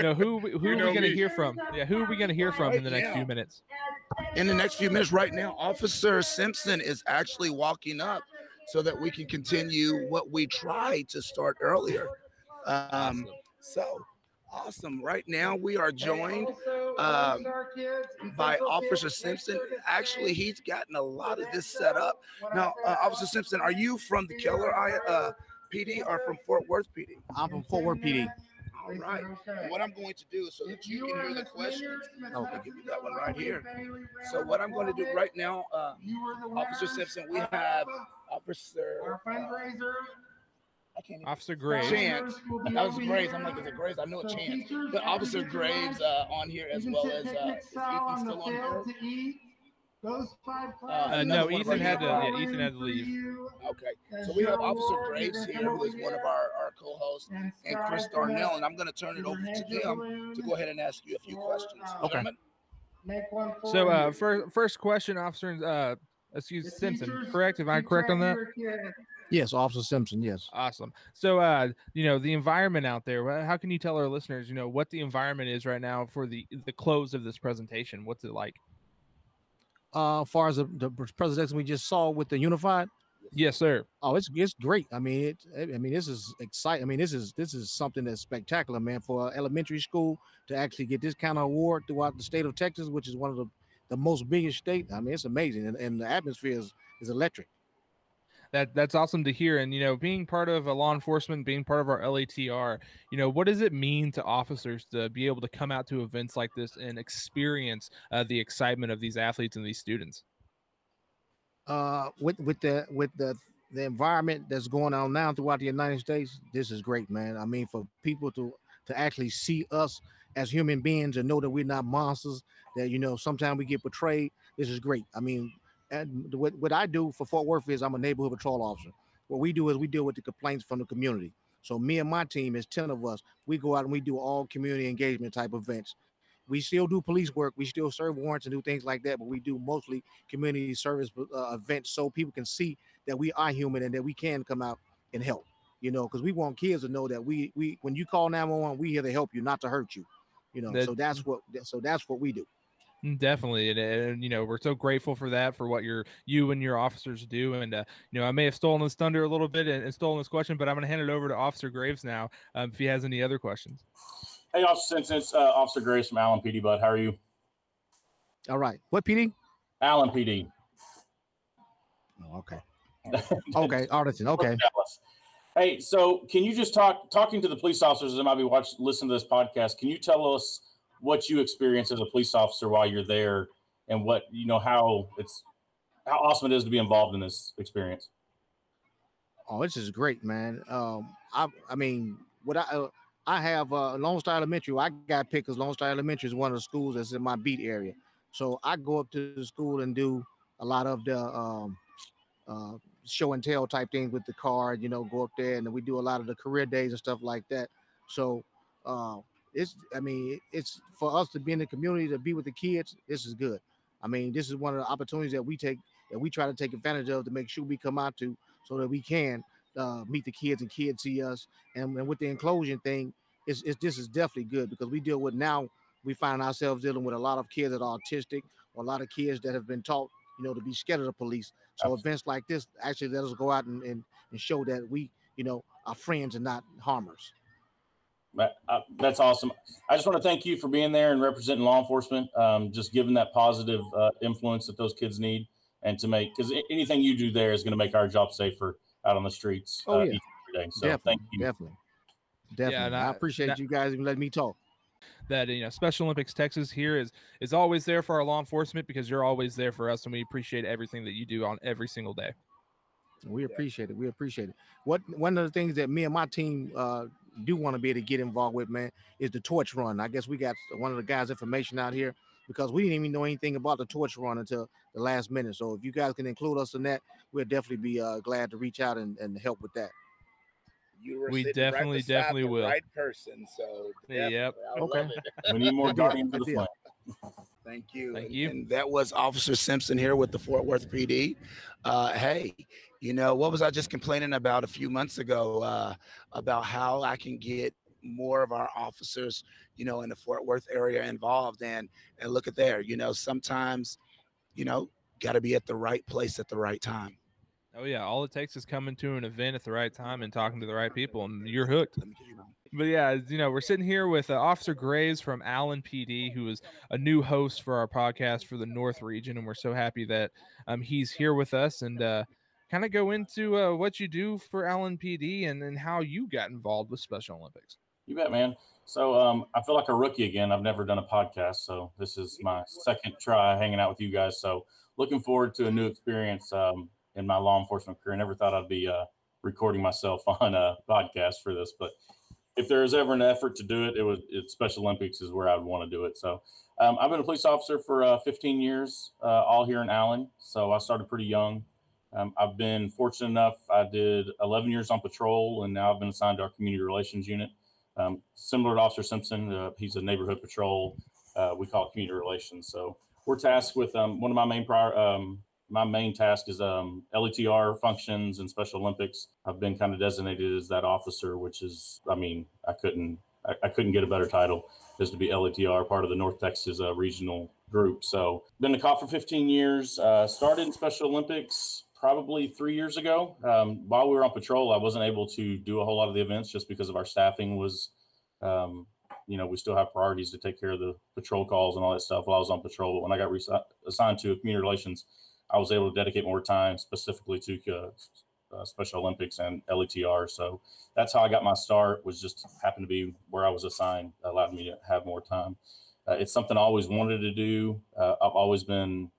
No, who who are we going to hear from? Yeah, who are we going to hear from in the next few minutes? In the next few minutes, right now, Officer Simpson is actually walking up so that we can continue what we tried to start earlier. Um, so awesome. Right now, we are joined um, by Officer Simpson. Actually, he's gotten a lot of this set up. Now, uh, Officer Simpson, are you from the Keller I- uh, PD or from Fort Worth PD? I'm from Fort Worth PD. All right. And what I'm going to do so that you can hear the questions, I'll give you that one right here. So what I'm going to do right now, uh, Officer Simpson, we have Officer Our fundraiser. Officer Graves. Chance. That was Graves. I'm like, is it Graves? I know it Chance. But Officer Graves uh, on here as well as uh, is Ethan still on board? Those five Uh, no, Ethan our had to. Yeah, Ethan had to leave. Okay. So we have Officer Graves here, who is one of our, our co-hosts, and Chris Darnell, and I'm going to turn it over to them to go ahead and ask you a few questions. Okay. Make one So, uh, first first question, Officer. Uh, excuse Simpson. Correct? Am I correct on track that? Of your kids. Yes, Officer Simpson. Yes. Awesome. So, uh, you know, the environment out there. How can you tell our listeners, you know, what the environment is right now for the the close of this presentation? What's it like? Uh, as far as the, the presentation we just saw with the unified. Yes, sir. Oh, it's it's great. I mean, it. I mean, this is exciting. I mean, this is this is something that's spectacular, man. For elementary school to actually get this kind of award throughout the state of Texas, which is one of the the most biggest state. I mean, it's amazing, and, and the atmosphere is is electric. That that's awesome to hear. And you know, being part of a law enforcement, being part of our LETR, you know, what does it mean to officers to be able to come out to events like this and experience uh, the excitement of these athletes and these students? uh with with the with the the environment that's going on now throughout the United States, this is great, man. I mean, for people to to actually see us as human beings and know that we're not monsters, that you know, sometimes we get betrayed. This is great. I mean, and what, what I do for Fort Worth is I'm a neighborhood patrol officer. What we do is we deal with the complaints from the community. So me and my team is 10 of us. We go out and we do all community engagement type events. We still do police work. We still serve warrants and do things like that, but we do mostly community service uh, events so people can see that we are human and that we can come out and help. You know, because we want kids to know that we we when you call 911, we here to help you, not to hurt you. You know, That- so that's what so that's what we do. Mm, Definitely, and, and you know we're so grateful for that for what your you and your officers do. And uh, you know I may have stolen this thunder a little bit and, and stolen this question, but I'm going to hand it over to Officer Graves now um, if he has any other questions. Hey, Officer Simpson, it's uh, Officer Graves from Allen PD, bud. How are you? All right. What PD? Allen PD. Oh, okay. *laughs* okay, Arlington. Okay. Hey, so can you just talk talking to the police officers that might be watching, listening to this podcast? Can you tell us what you experience as a police officer while you're there, and what you know how it's how awesome it is to be involved in this experience? Oh, this is great, man. Um, I I mean, what I I have uh, Lone Star Elementary. I got picked because Lone Star Elementary is one of the schools that's in my beat area. So I go up to the school and do a lot of the um, uh, show and tell type things with the card. You know, go up there and we do a lot of the career days and stuff like that. So uh, it's I mean, it's for us to be in the community to be with the kids. This is good. I mean, this is one of the opportunities that we take that we try to take advantage of to make sure we come out to so that we can uh, meet the kids and kids see us. And, and with the inclusion thing, it's, it's this is definitely good because we deal with now we find ourselves dealing with a lot of kids that are autistic or a lot of kids that have been taught, you know, to be scared of the police. So events like this actually let us go out and, and, and show that we, you know, are friends and not harmers. That, uh, that's awesome. I just want to thank you for being there and representing law enforcement. Um, just giving that positive uh, influence that those kids need, and to make because anything you do there is going to make our job safer out on the streets Oh, uh, yeah. each every day. So definitely, thank you. definitely, definitely. and I, I- appreciate that- you guys even letting me talk. That you know Special Olympics Texas here is is always there for our law enforcement because you're always there for us, and we appreciate everything that you do on every single day. We appreciate it. We appreciate it. What one of the things that me and my team uh, do want to be able to get involved with, man, is the torch run. I guess we got one of the guys' information out here because we didn't even know anything about the torch run until the last minute. So if you guys can include us in that, we'll definitely be uh, glad to reach out and, and help with that. You were We definitely- right definitely the will. Right person. So Yep. definitely, I Okay. *laughs* We need more guardians of the Good deal. flame. Thank you. Thank And- you. And that was Officer Simpson here with the Fort Worth PD. Uh, hey, you know, what was I just complaining about a few months ago uh, about how I can get more of our officers, you know, in the Fort Worth area involved and and look at there, you know, sometimes, you know, got to be at the right place at the right time. Oh yeah, all it takes is coming to an event at the right time and talking to the right people, and you're hooked. But yeah, you know, we're sitting here with uh, Officer Graves from Allen PD, who is a new host for our podcast for the North region, and we're so happy that um, he's here with us and uh, kind of go into uh, what you do for Allen PD and, and how you got involved with Special Olympics. You bet, man. So um, I feel like a rookie again. I've never done a podcast, so this is my second try hanging out with you guys. So looking forward to a new experience um, in my law enforcement career. I never thought I'd be uh, recording myself *laughs* on a podcast for this, but if there is ever an effort to do it, it was it, Special Olympics is where I'd want to do it. So um, I've been a police officer for uh, 15 years, uh, all here in Allen. So I started pretty young. Um, I've been fortunate enough. I did 11 years on patrol, and now I've been assigned to our community relations unit. Um, similar to Officer Simpson, uh, he's a neighborhood patrol. Uh, we call it community relations. So we're tasked with um, one of my main prior, um, my main task is um, LETR functions and Special Olympics. I've been kind of designated as that officer, which is, I mean, I couldn't, I, couldn't get a better title as to be LETR, part of the North Texas uh, regional group. So been a cop for 15 years. Uh, started in Special Olympics probably three years ago. Um, while we were on patrol, I wasn't able to do a whole lot of the events just because of our staffing was, um, you know, we still have priorities to take care of the patrol calls and all that stuff while I was on patrol. But when I got re- assigned to community relations, I was able to dedicate more time specifically to uh, uh, Special Olympics and LETR. So that's how I got my start. Was just happened to be where I was assigned, allowed me to have more time. Uh, it's something I always wanted to do. Uh, I've always been,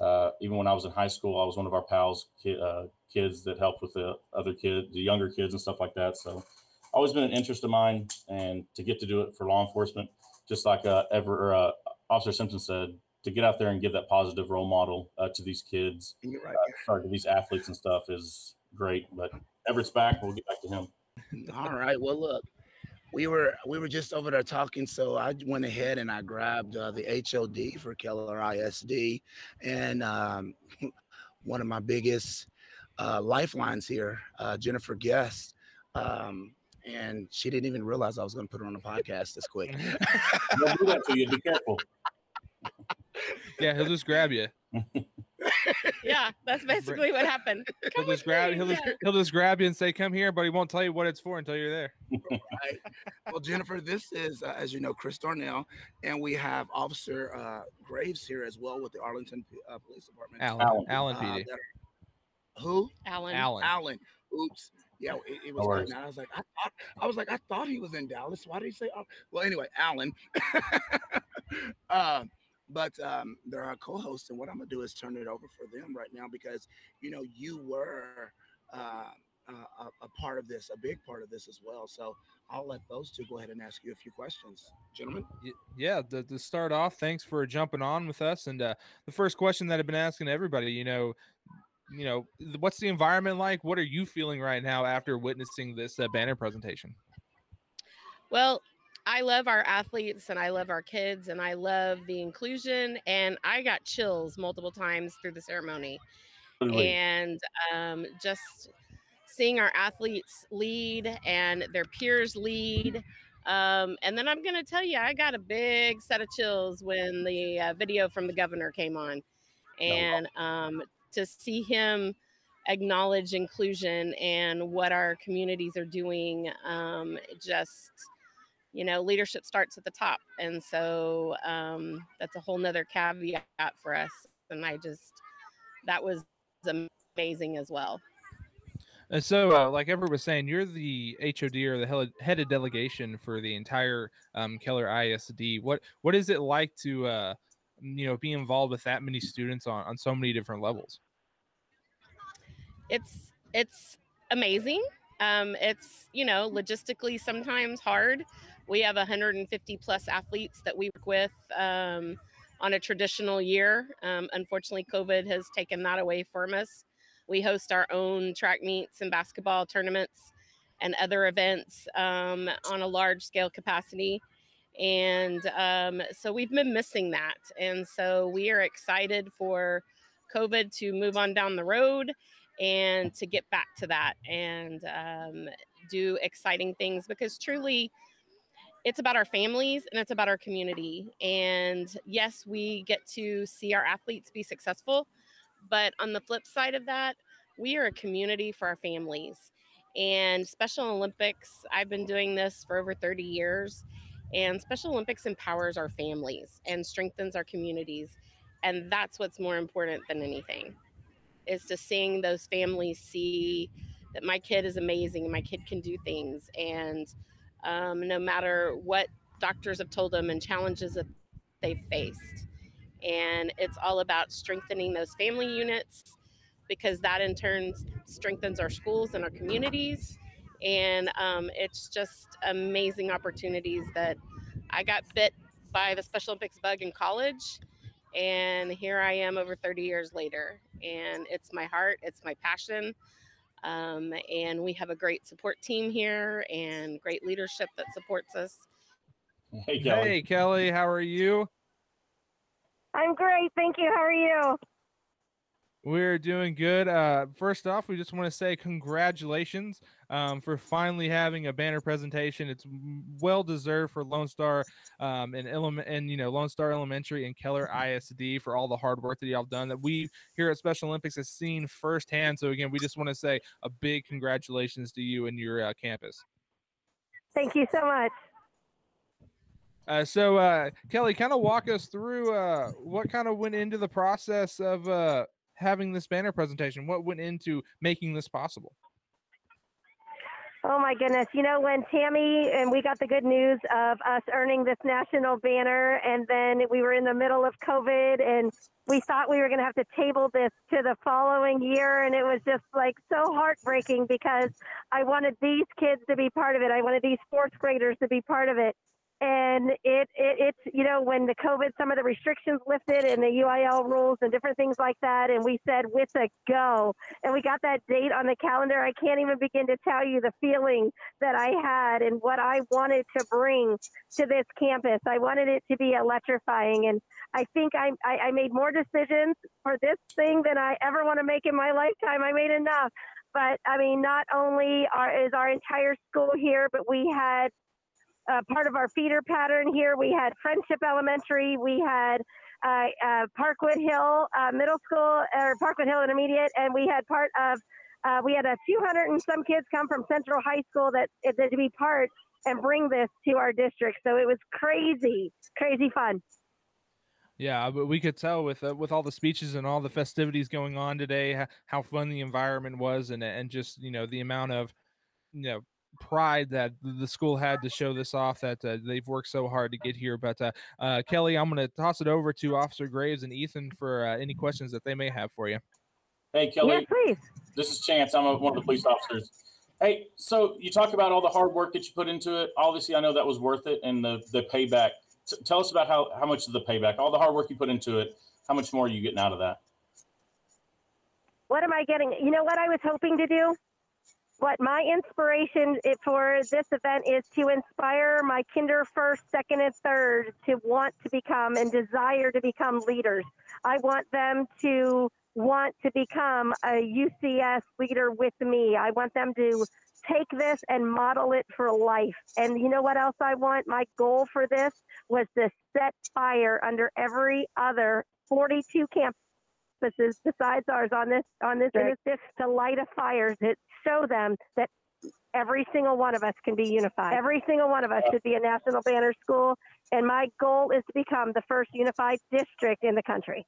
uh, even when I was in high school, I was one of our pals, ki- uh, kids that helped with the other kids, the younger kids and stuff like that. So always been an interest of mine, and to get to do it for law enforcement, just like uh, ever uh, Officer Simpson said, to get out there and give that positive role model uh, to these kids, right. uh, sorry, to these athletes and stuff is great. But Everett's back. We'll get back to him. *laughs* All right. Well, look, we were we were just over there talking, so I went ahead and I grabbed uh, the HOD for Keller ISD, and um, *laughs* one of my biggest uh, lifelines here, uh, Jennifer Guest. Um, and she didn't even realize I was going to put her on the podcast this quick. Don't do that to you. Be careful. Yeah, he'll just grab you. *laughs* yeah, that's *laughs* basically what happened. *laughs* He'll just grab he'll just, he'll just grab you and say, "Come here," but he won't tell you what it's for until you're there. right. Well, Jennifer, this is, uh, as you know, Chris Darnell, and we have Officer uh, Graves here as well with the Arlington P- uh, Police Department. Allen. Allen. Allen Uh, PD. that who? Alan. Allen. Allen. Oops. Yeah, it, it was. No worries. and I was like, I thought, I was like, I thought he was in Dallas. Why did he say? Al-" Well, anyway, Allen. um, *laughs* but um, they're our co-hosts, and what I'm gonna do is turn it over for them right now because you know you were uh, uh, a, a part of this, a big part of this as well. So I'll let those two go ahead and ask you a few questions, gentlemen. Y- Yeah, to, to start off, thanks for jumping on with us. And uh, the first question that I've been asking everybody, you know, you know, what's the environment like? What are you feeling right now after witnessing this uh, banner presentation? Well, I love our athletes and I love our kids and I love the inclusion and I got chills multiple times through the ceremony. Totally. And um, just seeing our athletes lead and their peers lead. Um, and then I'm going to tell you, I got a big set of chills when the uh, video from the governor came on. And um, to see him acknowledge inclusion and what our communities are doing, um, just, you know, leadership starts at the top. And so um, that's a whole nother caveat for us. And I just, that was amazing as well. And so, uh, like Everett was saying, you're the HOD or the head of delegation for the entire um, Keller ISD. What what is it like to uh, you know be involved with that many students on, on so many different levels? it's it's amazing. Um, it's you know logistically sometimes hard. We have 150 plus athletes that we work with um, on a traditional year. Um, unfortunately, COVID has taken that away from us. We host our own track meets and basketball tournaments and other events um, on a large scale capacity. And um, so we've been missing that. And so we are excited for COVID to move on down the road and to get back to that and um, do exciting things because truly it's about our families and it's about our community. And yes, we get to see our athletes be successful, but on the flip side of that, we are a community for our families. And Special Olympics, I've been doing this for over 30 years, and Special Olympics empowers our families and strengthens our communities. And that's what's more important than anything is to seeing those families see that my kid is amazing my kid can do things. And um, no matter what doctors have told them and challenges that they've faced. And it's all about strengthening those family units because that in turn strengthens our schools and our communities. And um, it's just amazing opportunities that I got bit by the Special Olympics bug in college. And here I am over 30 years later. And it's my heart, it's my passion. Um, and we have a great support team here and great leadership that supports us. Hey, Kelly. Hey, Kelly, how are you? I'm great. Thank you. How are you? We're doing good. Uh, first off, we just want to say congratulations um, for finally having a banner presentation. It's well deserved for Lone Star um, and element and you know Lone Star Elementary and Keller ISD for all the hard work that y'all done that we here at Special Olympics have seen firsthand. So again, we just want to say a big congratulations to you and your uh, campus. Thank you so much. Uh, so uh, Kelly, kind of walk us through uh, what kind of went into the process of uh, having this banner presentation. What went into making this possible? Oh my goodness. You know, when Tammy and we got the good news of us earning this national banner, and then we were in the middle of COVID, and we thought we were going to have to table this to the following year. And it was just like so heartbreaking because I wanted these kids to be part of it. I wanted these fourth graders to be part of it. And it, it it's you know when the COVID, some of the restrictions lifted and the UIL rules and different things like that, and we said with a go, and we got that date on the calendar. I can't even begin to tell you the feeling that I had and what I wanted to bring to this campus. I wanted it to be electrifying, and I think I, I, I made more decisions for this thing than I ever want to make in my lifetime. I made enough. But I mean, not only are, is our entire school here, but we had uh, part of our feeder pattern here. We had Friendship Elementary. We had uh, uh, Parkwood Hill uh, Middle School or Parkwood Hill Intermediate, and we had part of uh, we had a few hundred and some kids come from Central High School that, that to be part and bring this to our district. So it was crazy, crazy fun. Yeah, but we could tell with uh, with all the speeches and all the festivities going on today, how, how fun the environment was, and and just you know the amount of you know pride that the school had to show this off that uh, they've worked so hard to get here. But uh, uh, Kelly, I'm going to toss it over to Officer Graves and Ethan for uh, any questions that they may have for you. Hey, Kelly. Yes, please. This is Chance. I'm a, one of the police officers. Hey, so you talk about all the hard work that you put into it. Obviously, I know that was worth it, and the the payback. T- tell us about how how much of the payback, all the hard work you put into it. How much more are you getting out of that? What am I getting? You know what I was hoping to do? What my inspiration for this event is to inspire my kinder first, second, and third to want to become and desire to become leaders. I want them to want to become a UCS leader with me. I want them to take this and model it for life. And you know what else I want? My goal for this was to set fire under every other 42 campuses besides ours on this on this this to light a fire to show them that every single one of us can be unified. Every single one of us should be a national banner school. And my goal is to become the first unified district in the country.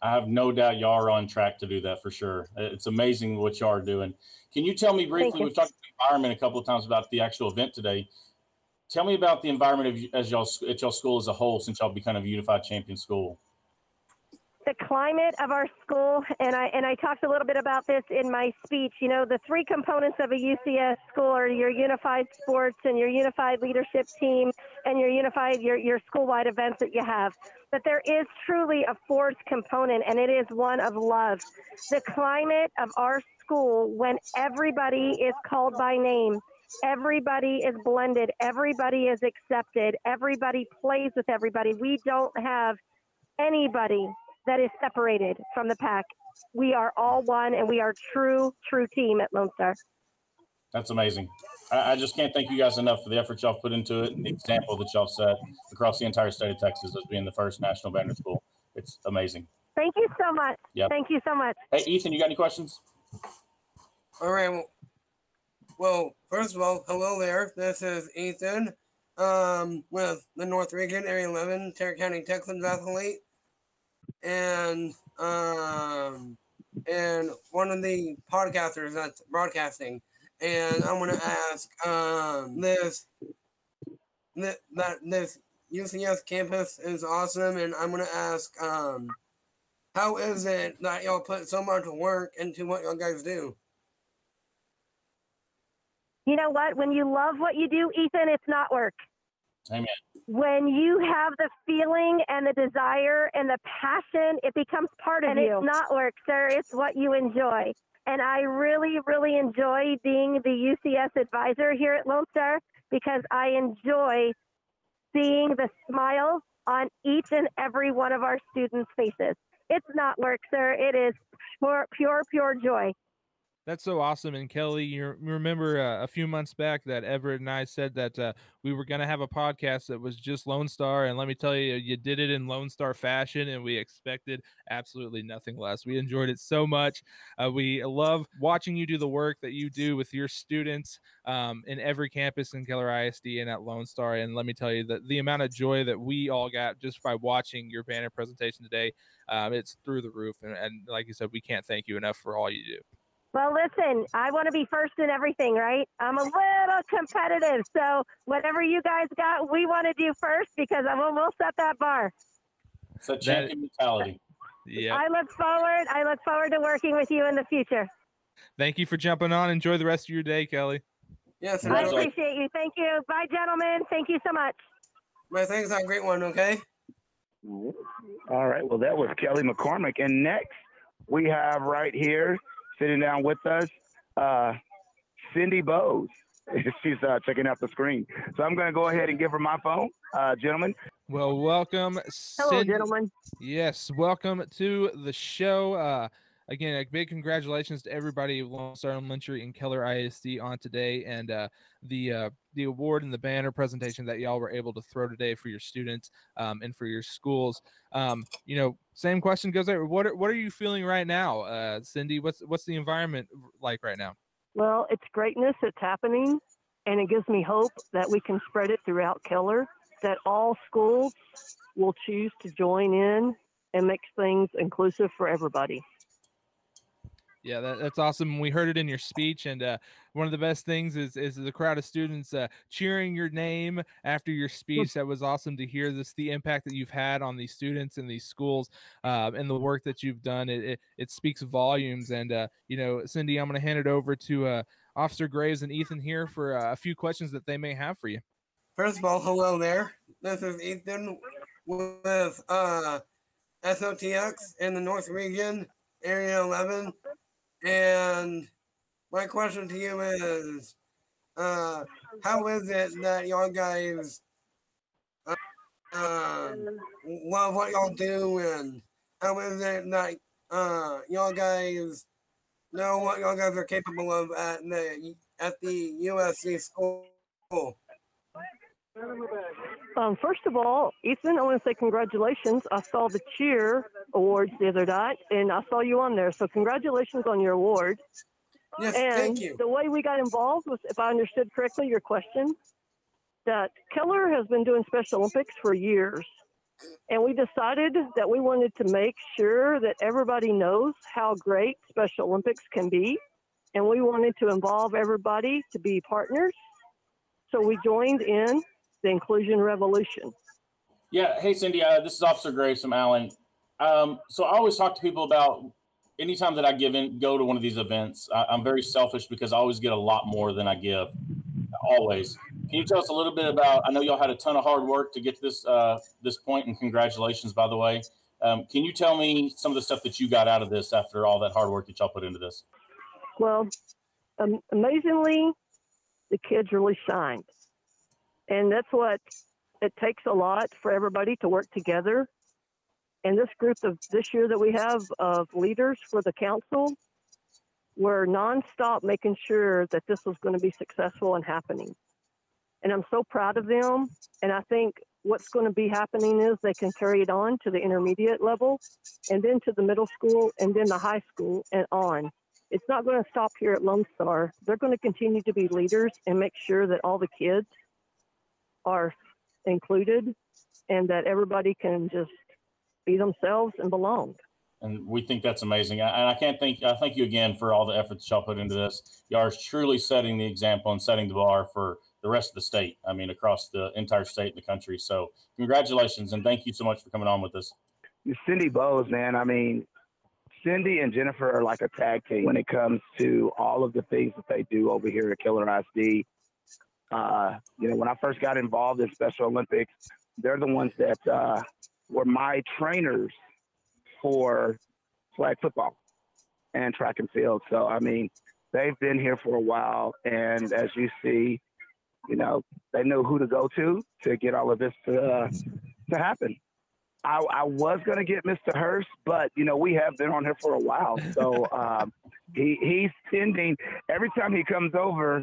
I have no doubt y'all are on track to do that for sure. It's amazing what y'all are doing. Can you tell me briefly? We've talked about the environment a couple of times about the actual event today. Tell me about the environment of as y'all at y'all school as a whole since y'all become a unified champion school. The climate of our school, and I and I talked a little bit about this in my speech. You know, the three components of a UCS school are your unified sports and your unified leadership team and your unified your your school-wide events that you have. But there is truly a fourth component, and it is one of love. The climate of our school, when everybody is called by name, everybody is blended, everybody is accepted, everybody plays with everybody. We don't have anybody that is separated from the pack. We are all one and we are true, true team at Lone Star. That's amazing. I, I just can't thank you guys enough for the effort y'all put into it and the example that y'all set across the entire state of Texas as being the first national banner school. It's amazing. Thank you so much. Yep. Thank you so much. Hey, Ethan, you got any questions? All right. Well, well, first of all, hello there. This is Ethan um, with the North Region Area 11 Tarrant County Texans athlete, and um, and one of the podcasters that's broadcasting. And I'm gonna ask um, this that that this UCS campus is awesome, and I'm gonna ask um, how is it that y'all put so much work into what y'all guys do? You know what? When you love what you do, Ethan, it's not work. Amen. When you have the feeling and the desire and the passion, it becomes part of And you. And It's not work, sir. It's what you enjoy. And I really, really enjoy being the UCS advisor here at Lone Star because I enjoy seeing the smiles on each and every one of our students' faces. It's not work, sir. It is pure, pure, pure joy. That's so awesome. And Kelly, you remember uh, a few months back that Everett and I said that uh, we were going to have a podcast that was just Lone Star. And let me tell you, you did it in Lone Star fashion, and we expected absolutely nothing less. We enjoyed it so much. Uh, we love watching you do the work that you do with your students um, in every campus in Keller ISD and at Lone Star. And let me tell you that the amount of joy that we all got just by watching your banner presentation today, um, it's through the roof. And, and like you said, we can't thank you enough for all you do. Well, listen, I want to be first in everything, right? I'm a little competitive. So, whatever you guys got, we want to do first because I'm we'll set that bar. It's that champion mentality. Yeah. I look forward. I look forward to working with you in the future. Thank you for jumping on. Enjoy the rest of your day, Kelly. Yes, I appreciate you. Thank you. Bye, gentlemen. Thank you so much. My thanks. Have a great one. Okay. All right. Well, that was Kelly McCormick. And next, we have right here, sitting down with us, uh, Cindy Bowes. *laughs* She's uh, checking out the screen. So I'm going to go ahead and give her my phone, uh, gentlemen. Well, welcome. Hello, Cindy- gentlemen. Yes, welcome to the show. Again, a big congratulations to everybody Lone Star Elementary and Keller ISD on today, and uh, the uh, the award and the banner presentation that y'all were able to throw today for your students um, and for your schools. Um, you know, same question goes there. What are, what are you feeling right now, uh, Cindy? What's what's the environment like right now? Well, it's greatness that's happening, and it gives me hope that we can spread it throughout Keller, that all schools will choose to join in and make things inclusive for everybody. Yeah, that, that's awesome. We heard it in your speech, and uh, one of the best things is is the crowd of students uh, cheering your name after your speech. That was awesome to hear. This the impact that you've had on these students and these schools, uh, and the work that you've done. It it, it speaks volumes. And uh, you know, Cindy, I'm going to hand it over to uh, Officer Graves and Ethan here for uh, a few questions that they may have for you. First of all, hello there. This is Ethan with uh, SOTX in the North Region, Area 11. And my question to you is uh, how is it that y'all guys uh, um, love what y'all do? And how is it that uh, y'all guys know what y'all guys are capable of at the, at the USC school? Um, first of all, Ethan, I want to say congratulations. I saw the cheer awards the other night, and I saw you on there. So congratulations on your award. Yes, and thank you. The way we got involved was, if I understood correctly, your question, that Keller has been doing Special Olympics for years. And we decided that we wanted to make sure that everybody knows how great Special Olympics can be. And we wanted to involve everybody to be partners. So we joined in the Inclusion Revolution. Yeah. Hey, Cindy. Uh, this is Officer Graves from Allen. Um, so I always talk to people about anytime that I give in, go to one of these events. I, I'm very selfish because I always get a lot more than I give. Always. Can you tell us a little bit about? I know y'all had a ton of hard work to get to this uh, this point, and congratulations, by the way. Um, can you tell me some of the stuff that you got out of this after all that hard work that y'all put into this? Well, um, amazingly, the kids really shined. And that's what it takes a lot for everybody to work together. And this group of this year that we have of leaders for the council, were nonstop making sure that this was going to be successful and happening. And I'm so proud of them. And I think what's going to be happening is they can carry it on to the intermediate level and then to the middle school and then the high school and on. It's not going to stop here at Lone Star. They're going to continue to be leaders and make sure that all the kids are included and that everybody can just be themselves and belong. and we think that's amazing. I- And I can't thank I thank you again for all the efforts y'all put into this. Y'all are truly setting the example and setting the bar for the rest of the state. I mean, across the entire state and the country. So congratulations and thank you so much for coming on with us. Cindy Bowes, man. I mean, Cindy and Jennifer are like a tag team when it comes to all of the things that they do over here at Keller ISD. Uh, you know, when I first got involved in Special Olympics, they're the ones that uh, were my trainers for flag football and track and field. So, I mean, they've been here for a while. And as you see, you know, they know who to go to to get all of this to, uh, to happen. I, I was gonna get Mr. Hurst, but you know we have been on here for a while, so *laughs* um, he he's tending. Every time he comes over,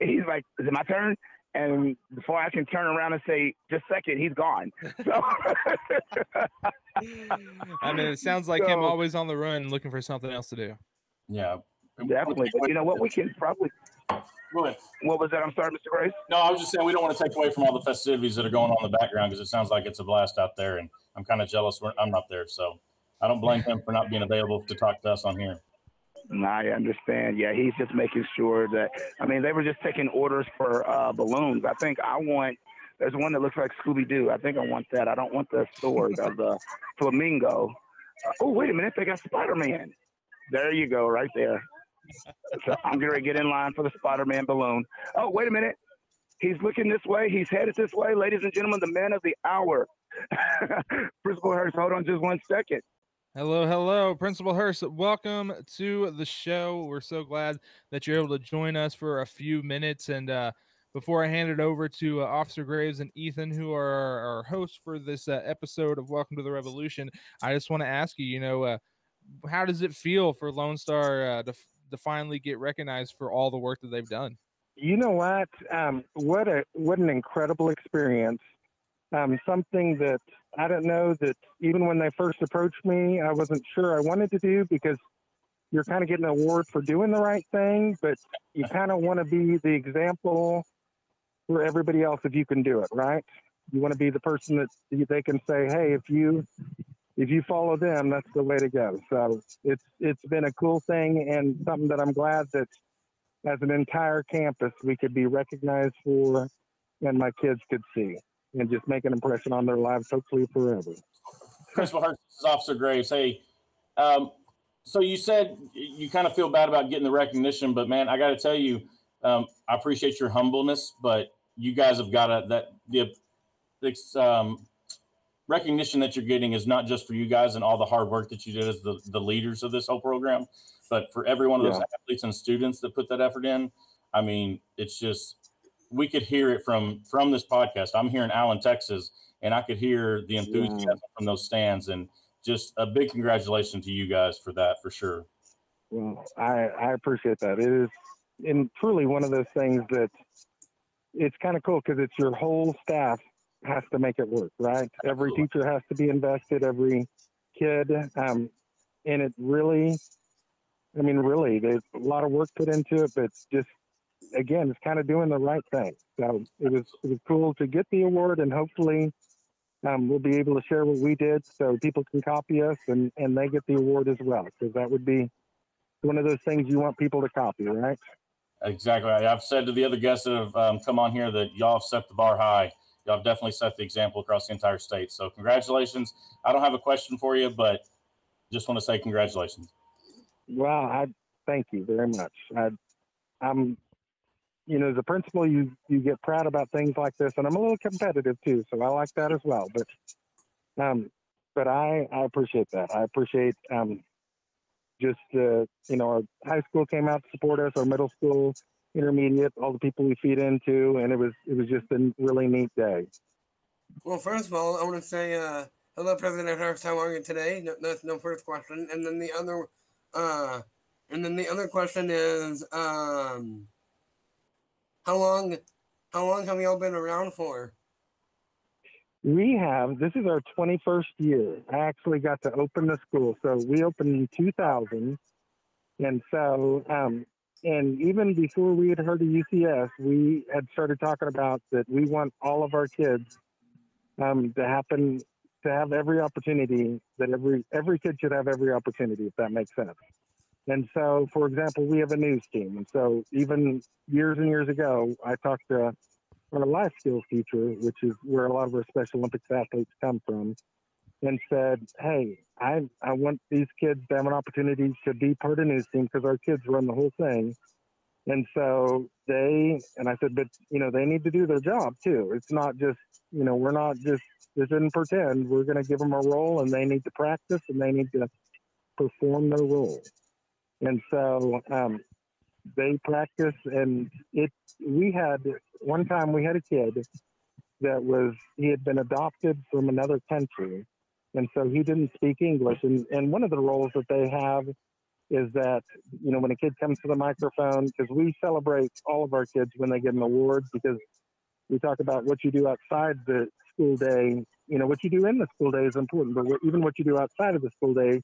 he's like, "Is it my turn?" And before I can turn around and say, "Just a second, he's gone. *laughs* So, I mean, it sounds like him always on the run, looking for something else to do. Yeah, definitely. But you know what? We can probably. Go. What was that? I'm sorry, Mr. Grace. No, I was just saying we don't want to take away from all the festivities that are going on in the background because it sounds like it's a blast out there, and I'm kind of jealous. We're, I'm not there, so I don't blame him for not being available to talk to us on here. I understand. Yeah, he's just making sure that. I mean, they were just taking orders for uh, balloons. I think I want. There's one that looks like Scooby Doo. I think I want that. I don't want the sword of the flamingo. Uh, oh, wait a minute. They got Spider Man. There you go, right there. So I'm going to get in line for the Spider-Man balloon. Oh, wait a minute. He's looking this way. He's headed this way. Ladies and gentlemen, the man of the hour. *laughs* Principal Hurst, hold on just one second. Hello, hello, Principal Hurst. Welcome to the show. We're so glad that you're able to join us for a few minutes. And uh, before I hand it over to uh, Officer Graves and Ethan, who are our, our hosts for this uh, episode of Welcome to the Revolution, I just want to ask you, you know, uh, how does it feel for Lone Star uh, to, to finally get recognized for all the work that they've done? You know what? Um, what a what an incredible experience. Um, something that I don't know that even when they first approached me, I wasn't sure I wanted to do because you're kind of getting an award for doing the right thing, but you kind of want to be the example for everybody else if you can do it, right? You want to be the person that they can say, "Hey, if you if you follow them, that's the way to go." So it's it's been a cool thing and something that I'm glad that as an entire campus we could be recognized for, and my kids could see and just make an impression on their lives, hopefully forever. Chris Hurst, this is Officer Graves. Hey, um, so you said you kind of feel bad about getting the recognition, but man, I got to tell you, um, I appreciate your humbleness, but you guys have got to that the um, recognition that you're getting is not just for you guys and all the hard work that you did as the, the leaders of this whole program, but for every one of those athletes and students that put that effort in. I mean, it's just we could hear it from from this podcast. I'm here in Allen, Texas, and I could hear the enthusiasm from those stands. And just a big congratulations to you guys for that, for sure. Well, I, I appreciate that. It is and truly one of those things that it's kind of cool because it's your whole staff has to make it work, right? Every teacher has to be invested, every kid. Um, and it really, I mean, really, there's a lot of work put into it, but just again, it's kind of doing the right thing. So it was it was cool to get the award, and hopefully, um, we'll be able to share what we did so people can copy us and and they get the award as well, because that would be one of those things you want people to copy, right? Exactly. I- I've said to the other guests that have um, come on here that y'all have set the bar high. Y'all have definitely set the example across the entire state. So congratulations. I don't have a question for you, but just want to say congratulations. Well, I thank you very much. I, I'm, you know, as a principal, you you get proud about things like this, and I'm a little competitive too, so I like that as well. But, um, but I I appreciate that. I appreciate um, just uh, you know, our high school came out to support us, our middle school, intermediate, all the people we feed into, and it was it was just a really neat day. Well, first of all, I want to say uh, hello, President Hurst. How are you today? No, that's no first question. And then the other, uh, and then the other question is, um, how long, how long have y'all been around for? We have, this is our 21st year. I actually got to open the school. So we opened in 2000. And so, um, and even before we had heard of UCS, we had started talking about that we want all of our kids um, to happen to have every opportunity that every every kid should have every opportunity if that makes sense. And so, for example, we have a news team. And so, even years and years ago, I talked to our life skills teacher, which is where a lot of our Special Olympics athletes come from, and said, "Hey, I I want these kids to have an opportunity to be part of a news team because our kids run the whole thing." And so they and I said, "But you know, they need to do their job too. It's not just you know, we're not just this isn't pretend. We're going to give them a role, and they need to practice and they need to perform their role." And so um, they practice, and it. We had one time we had a kid that was he had been adopted from another country, and so he didn't speak English. And and one of the roles that they have is that you know when a kid comes to the microphone because we celebrate all of our kids when they get an award because we talk about what you do outside the school day. You know what you do in the school day is important, but even what you do outside of the school day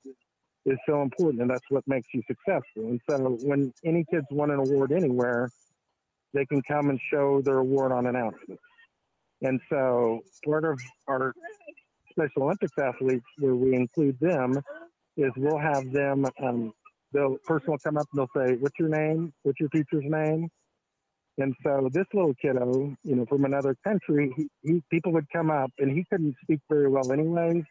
is so important, and that's what makes you successful. And so when any kids won an award anywhere, they can come and show their award on announcements. And so part of our Special Olympics athletes, where we include them, is we'll have them. Um, the person will come up and they'll say, "What's your name? What's your teacher's name?" And so this little kiddo, you know, from another country, he, he people would come up and he couldn't speak very well anyways,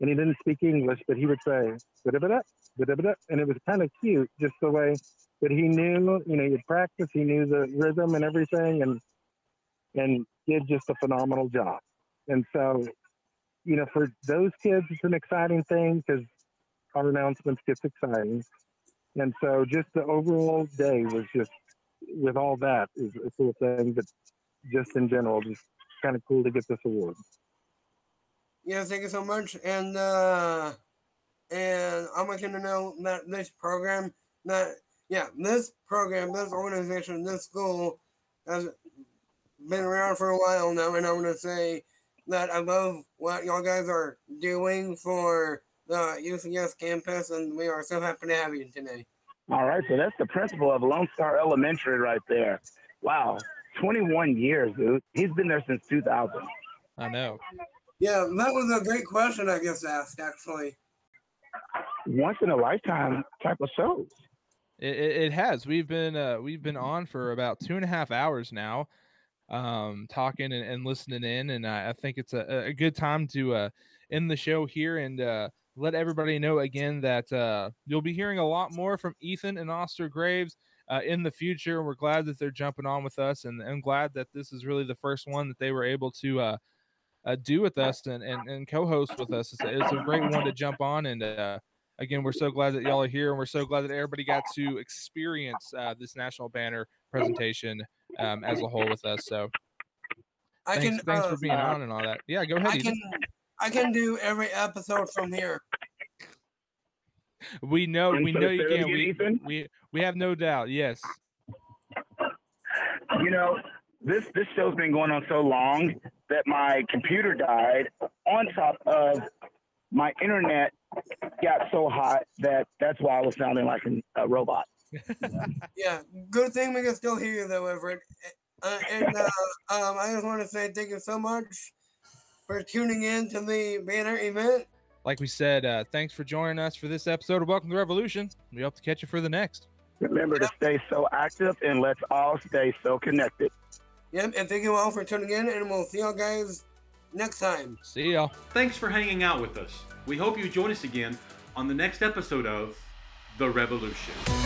and he didn't speak English, but he would say "da-da-da-da, da-da-da-da," and it was kind of cute, just the way that he knew, you know, he'd practice, he knew the rhythm and everything, and and did just a phenomenal job. And so, you know, for those kids, it's an exciting thing because our announcements gets exciting. And so, just the overall day was just, with all that, is a cool thing. But just in general, just kind of cool to get this award. Yeah, thank you so much. And uh and I want you to know that this program that yeah, this program, this organization, this school has been around for a while now, and I'm gonna say that I love what y'all guys are doing for the UCS campus, and we are so happy to have you today. All right, so that's the principal of Lone Star Elementary right there. Wow, 21 years, dude. He's been there since 2000. I know. Yeah, that was a great question I guess asked actually. Once in a lifetime type of shows. It, it, it has. We've been uh, we've been on for about two and a half hours now, um, talking and, and listening in, and I, I think it's a, a good time to uh, end the show here and uh, let everybody know again that uh, you'll be hearing a lot more from Ethan and Oster Graves uh, in the future. We're glad that they're jumping on with us, and I'm glad that this is really the first one that they were able to uh, uh, do with us and, and, and co-host with us. It's a, it's a great one to jump on, and uh, again, we're so glad that y'all are here, and we're so glad that everybody got to experience uh, this national banner presentation um, as a whole with us. So, I thanks, can, thanks uh, for being on and all that. Yeah, go ahead. I can I can do every episode from here. We know, And we so know you can. again, We, Ethan? we we have no doubt. Yes. You know, this this show's been going on so long that my computer died. On top of my internet got so hot that that's why I was sounding like a robot. *laughs* Yeah, good thing we can still hear you though, Everett. Uh, and uh, um, I just want to say thank you so much for tuning in to the banner event. Like we said, uh, thanks for joining us for this episode of Welcome to Revolution. We hope to catch you for the next. Remember to stay so active and let's all stay so connected. Yep, and thank you all for tuning in, and we'll see y'all guys next time. See y'all. Thanks for hanging out with us. We hope you join us again on the next episode of The Revolution.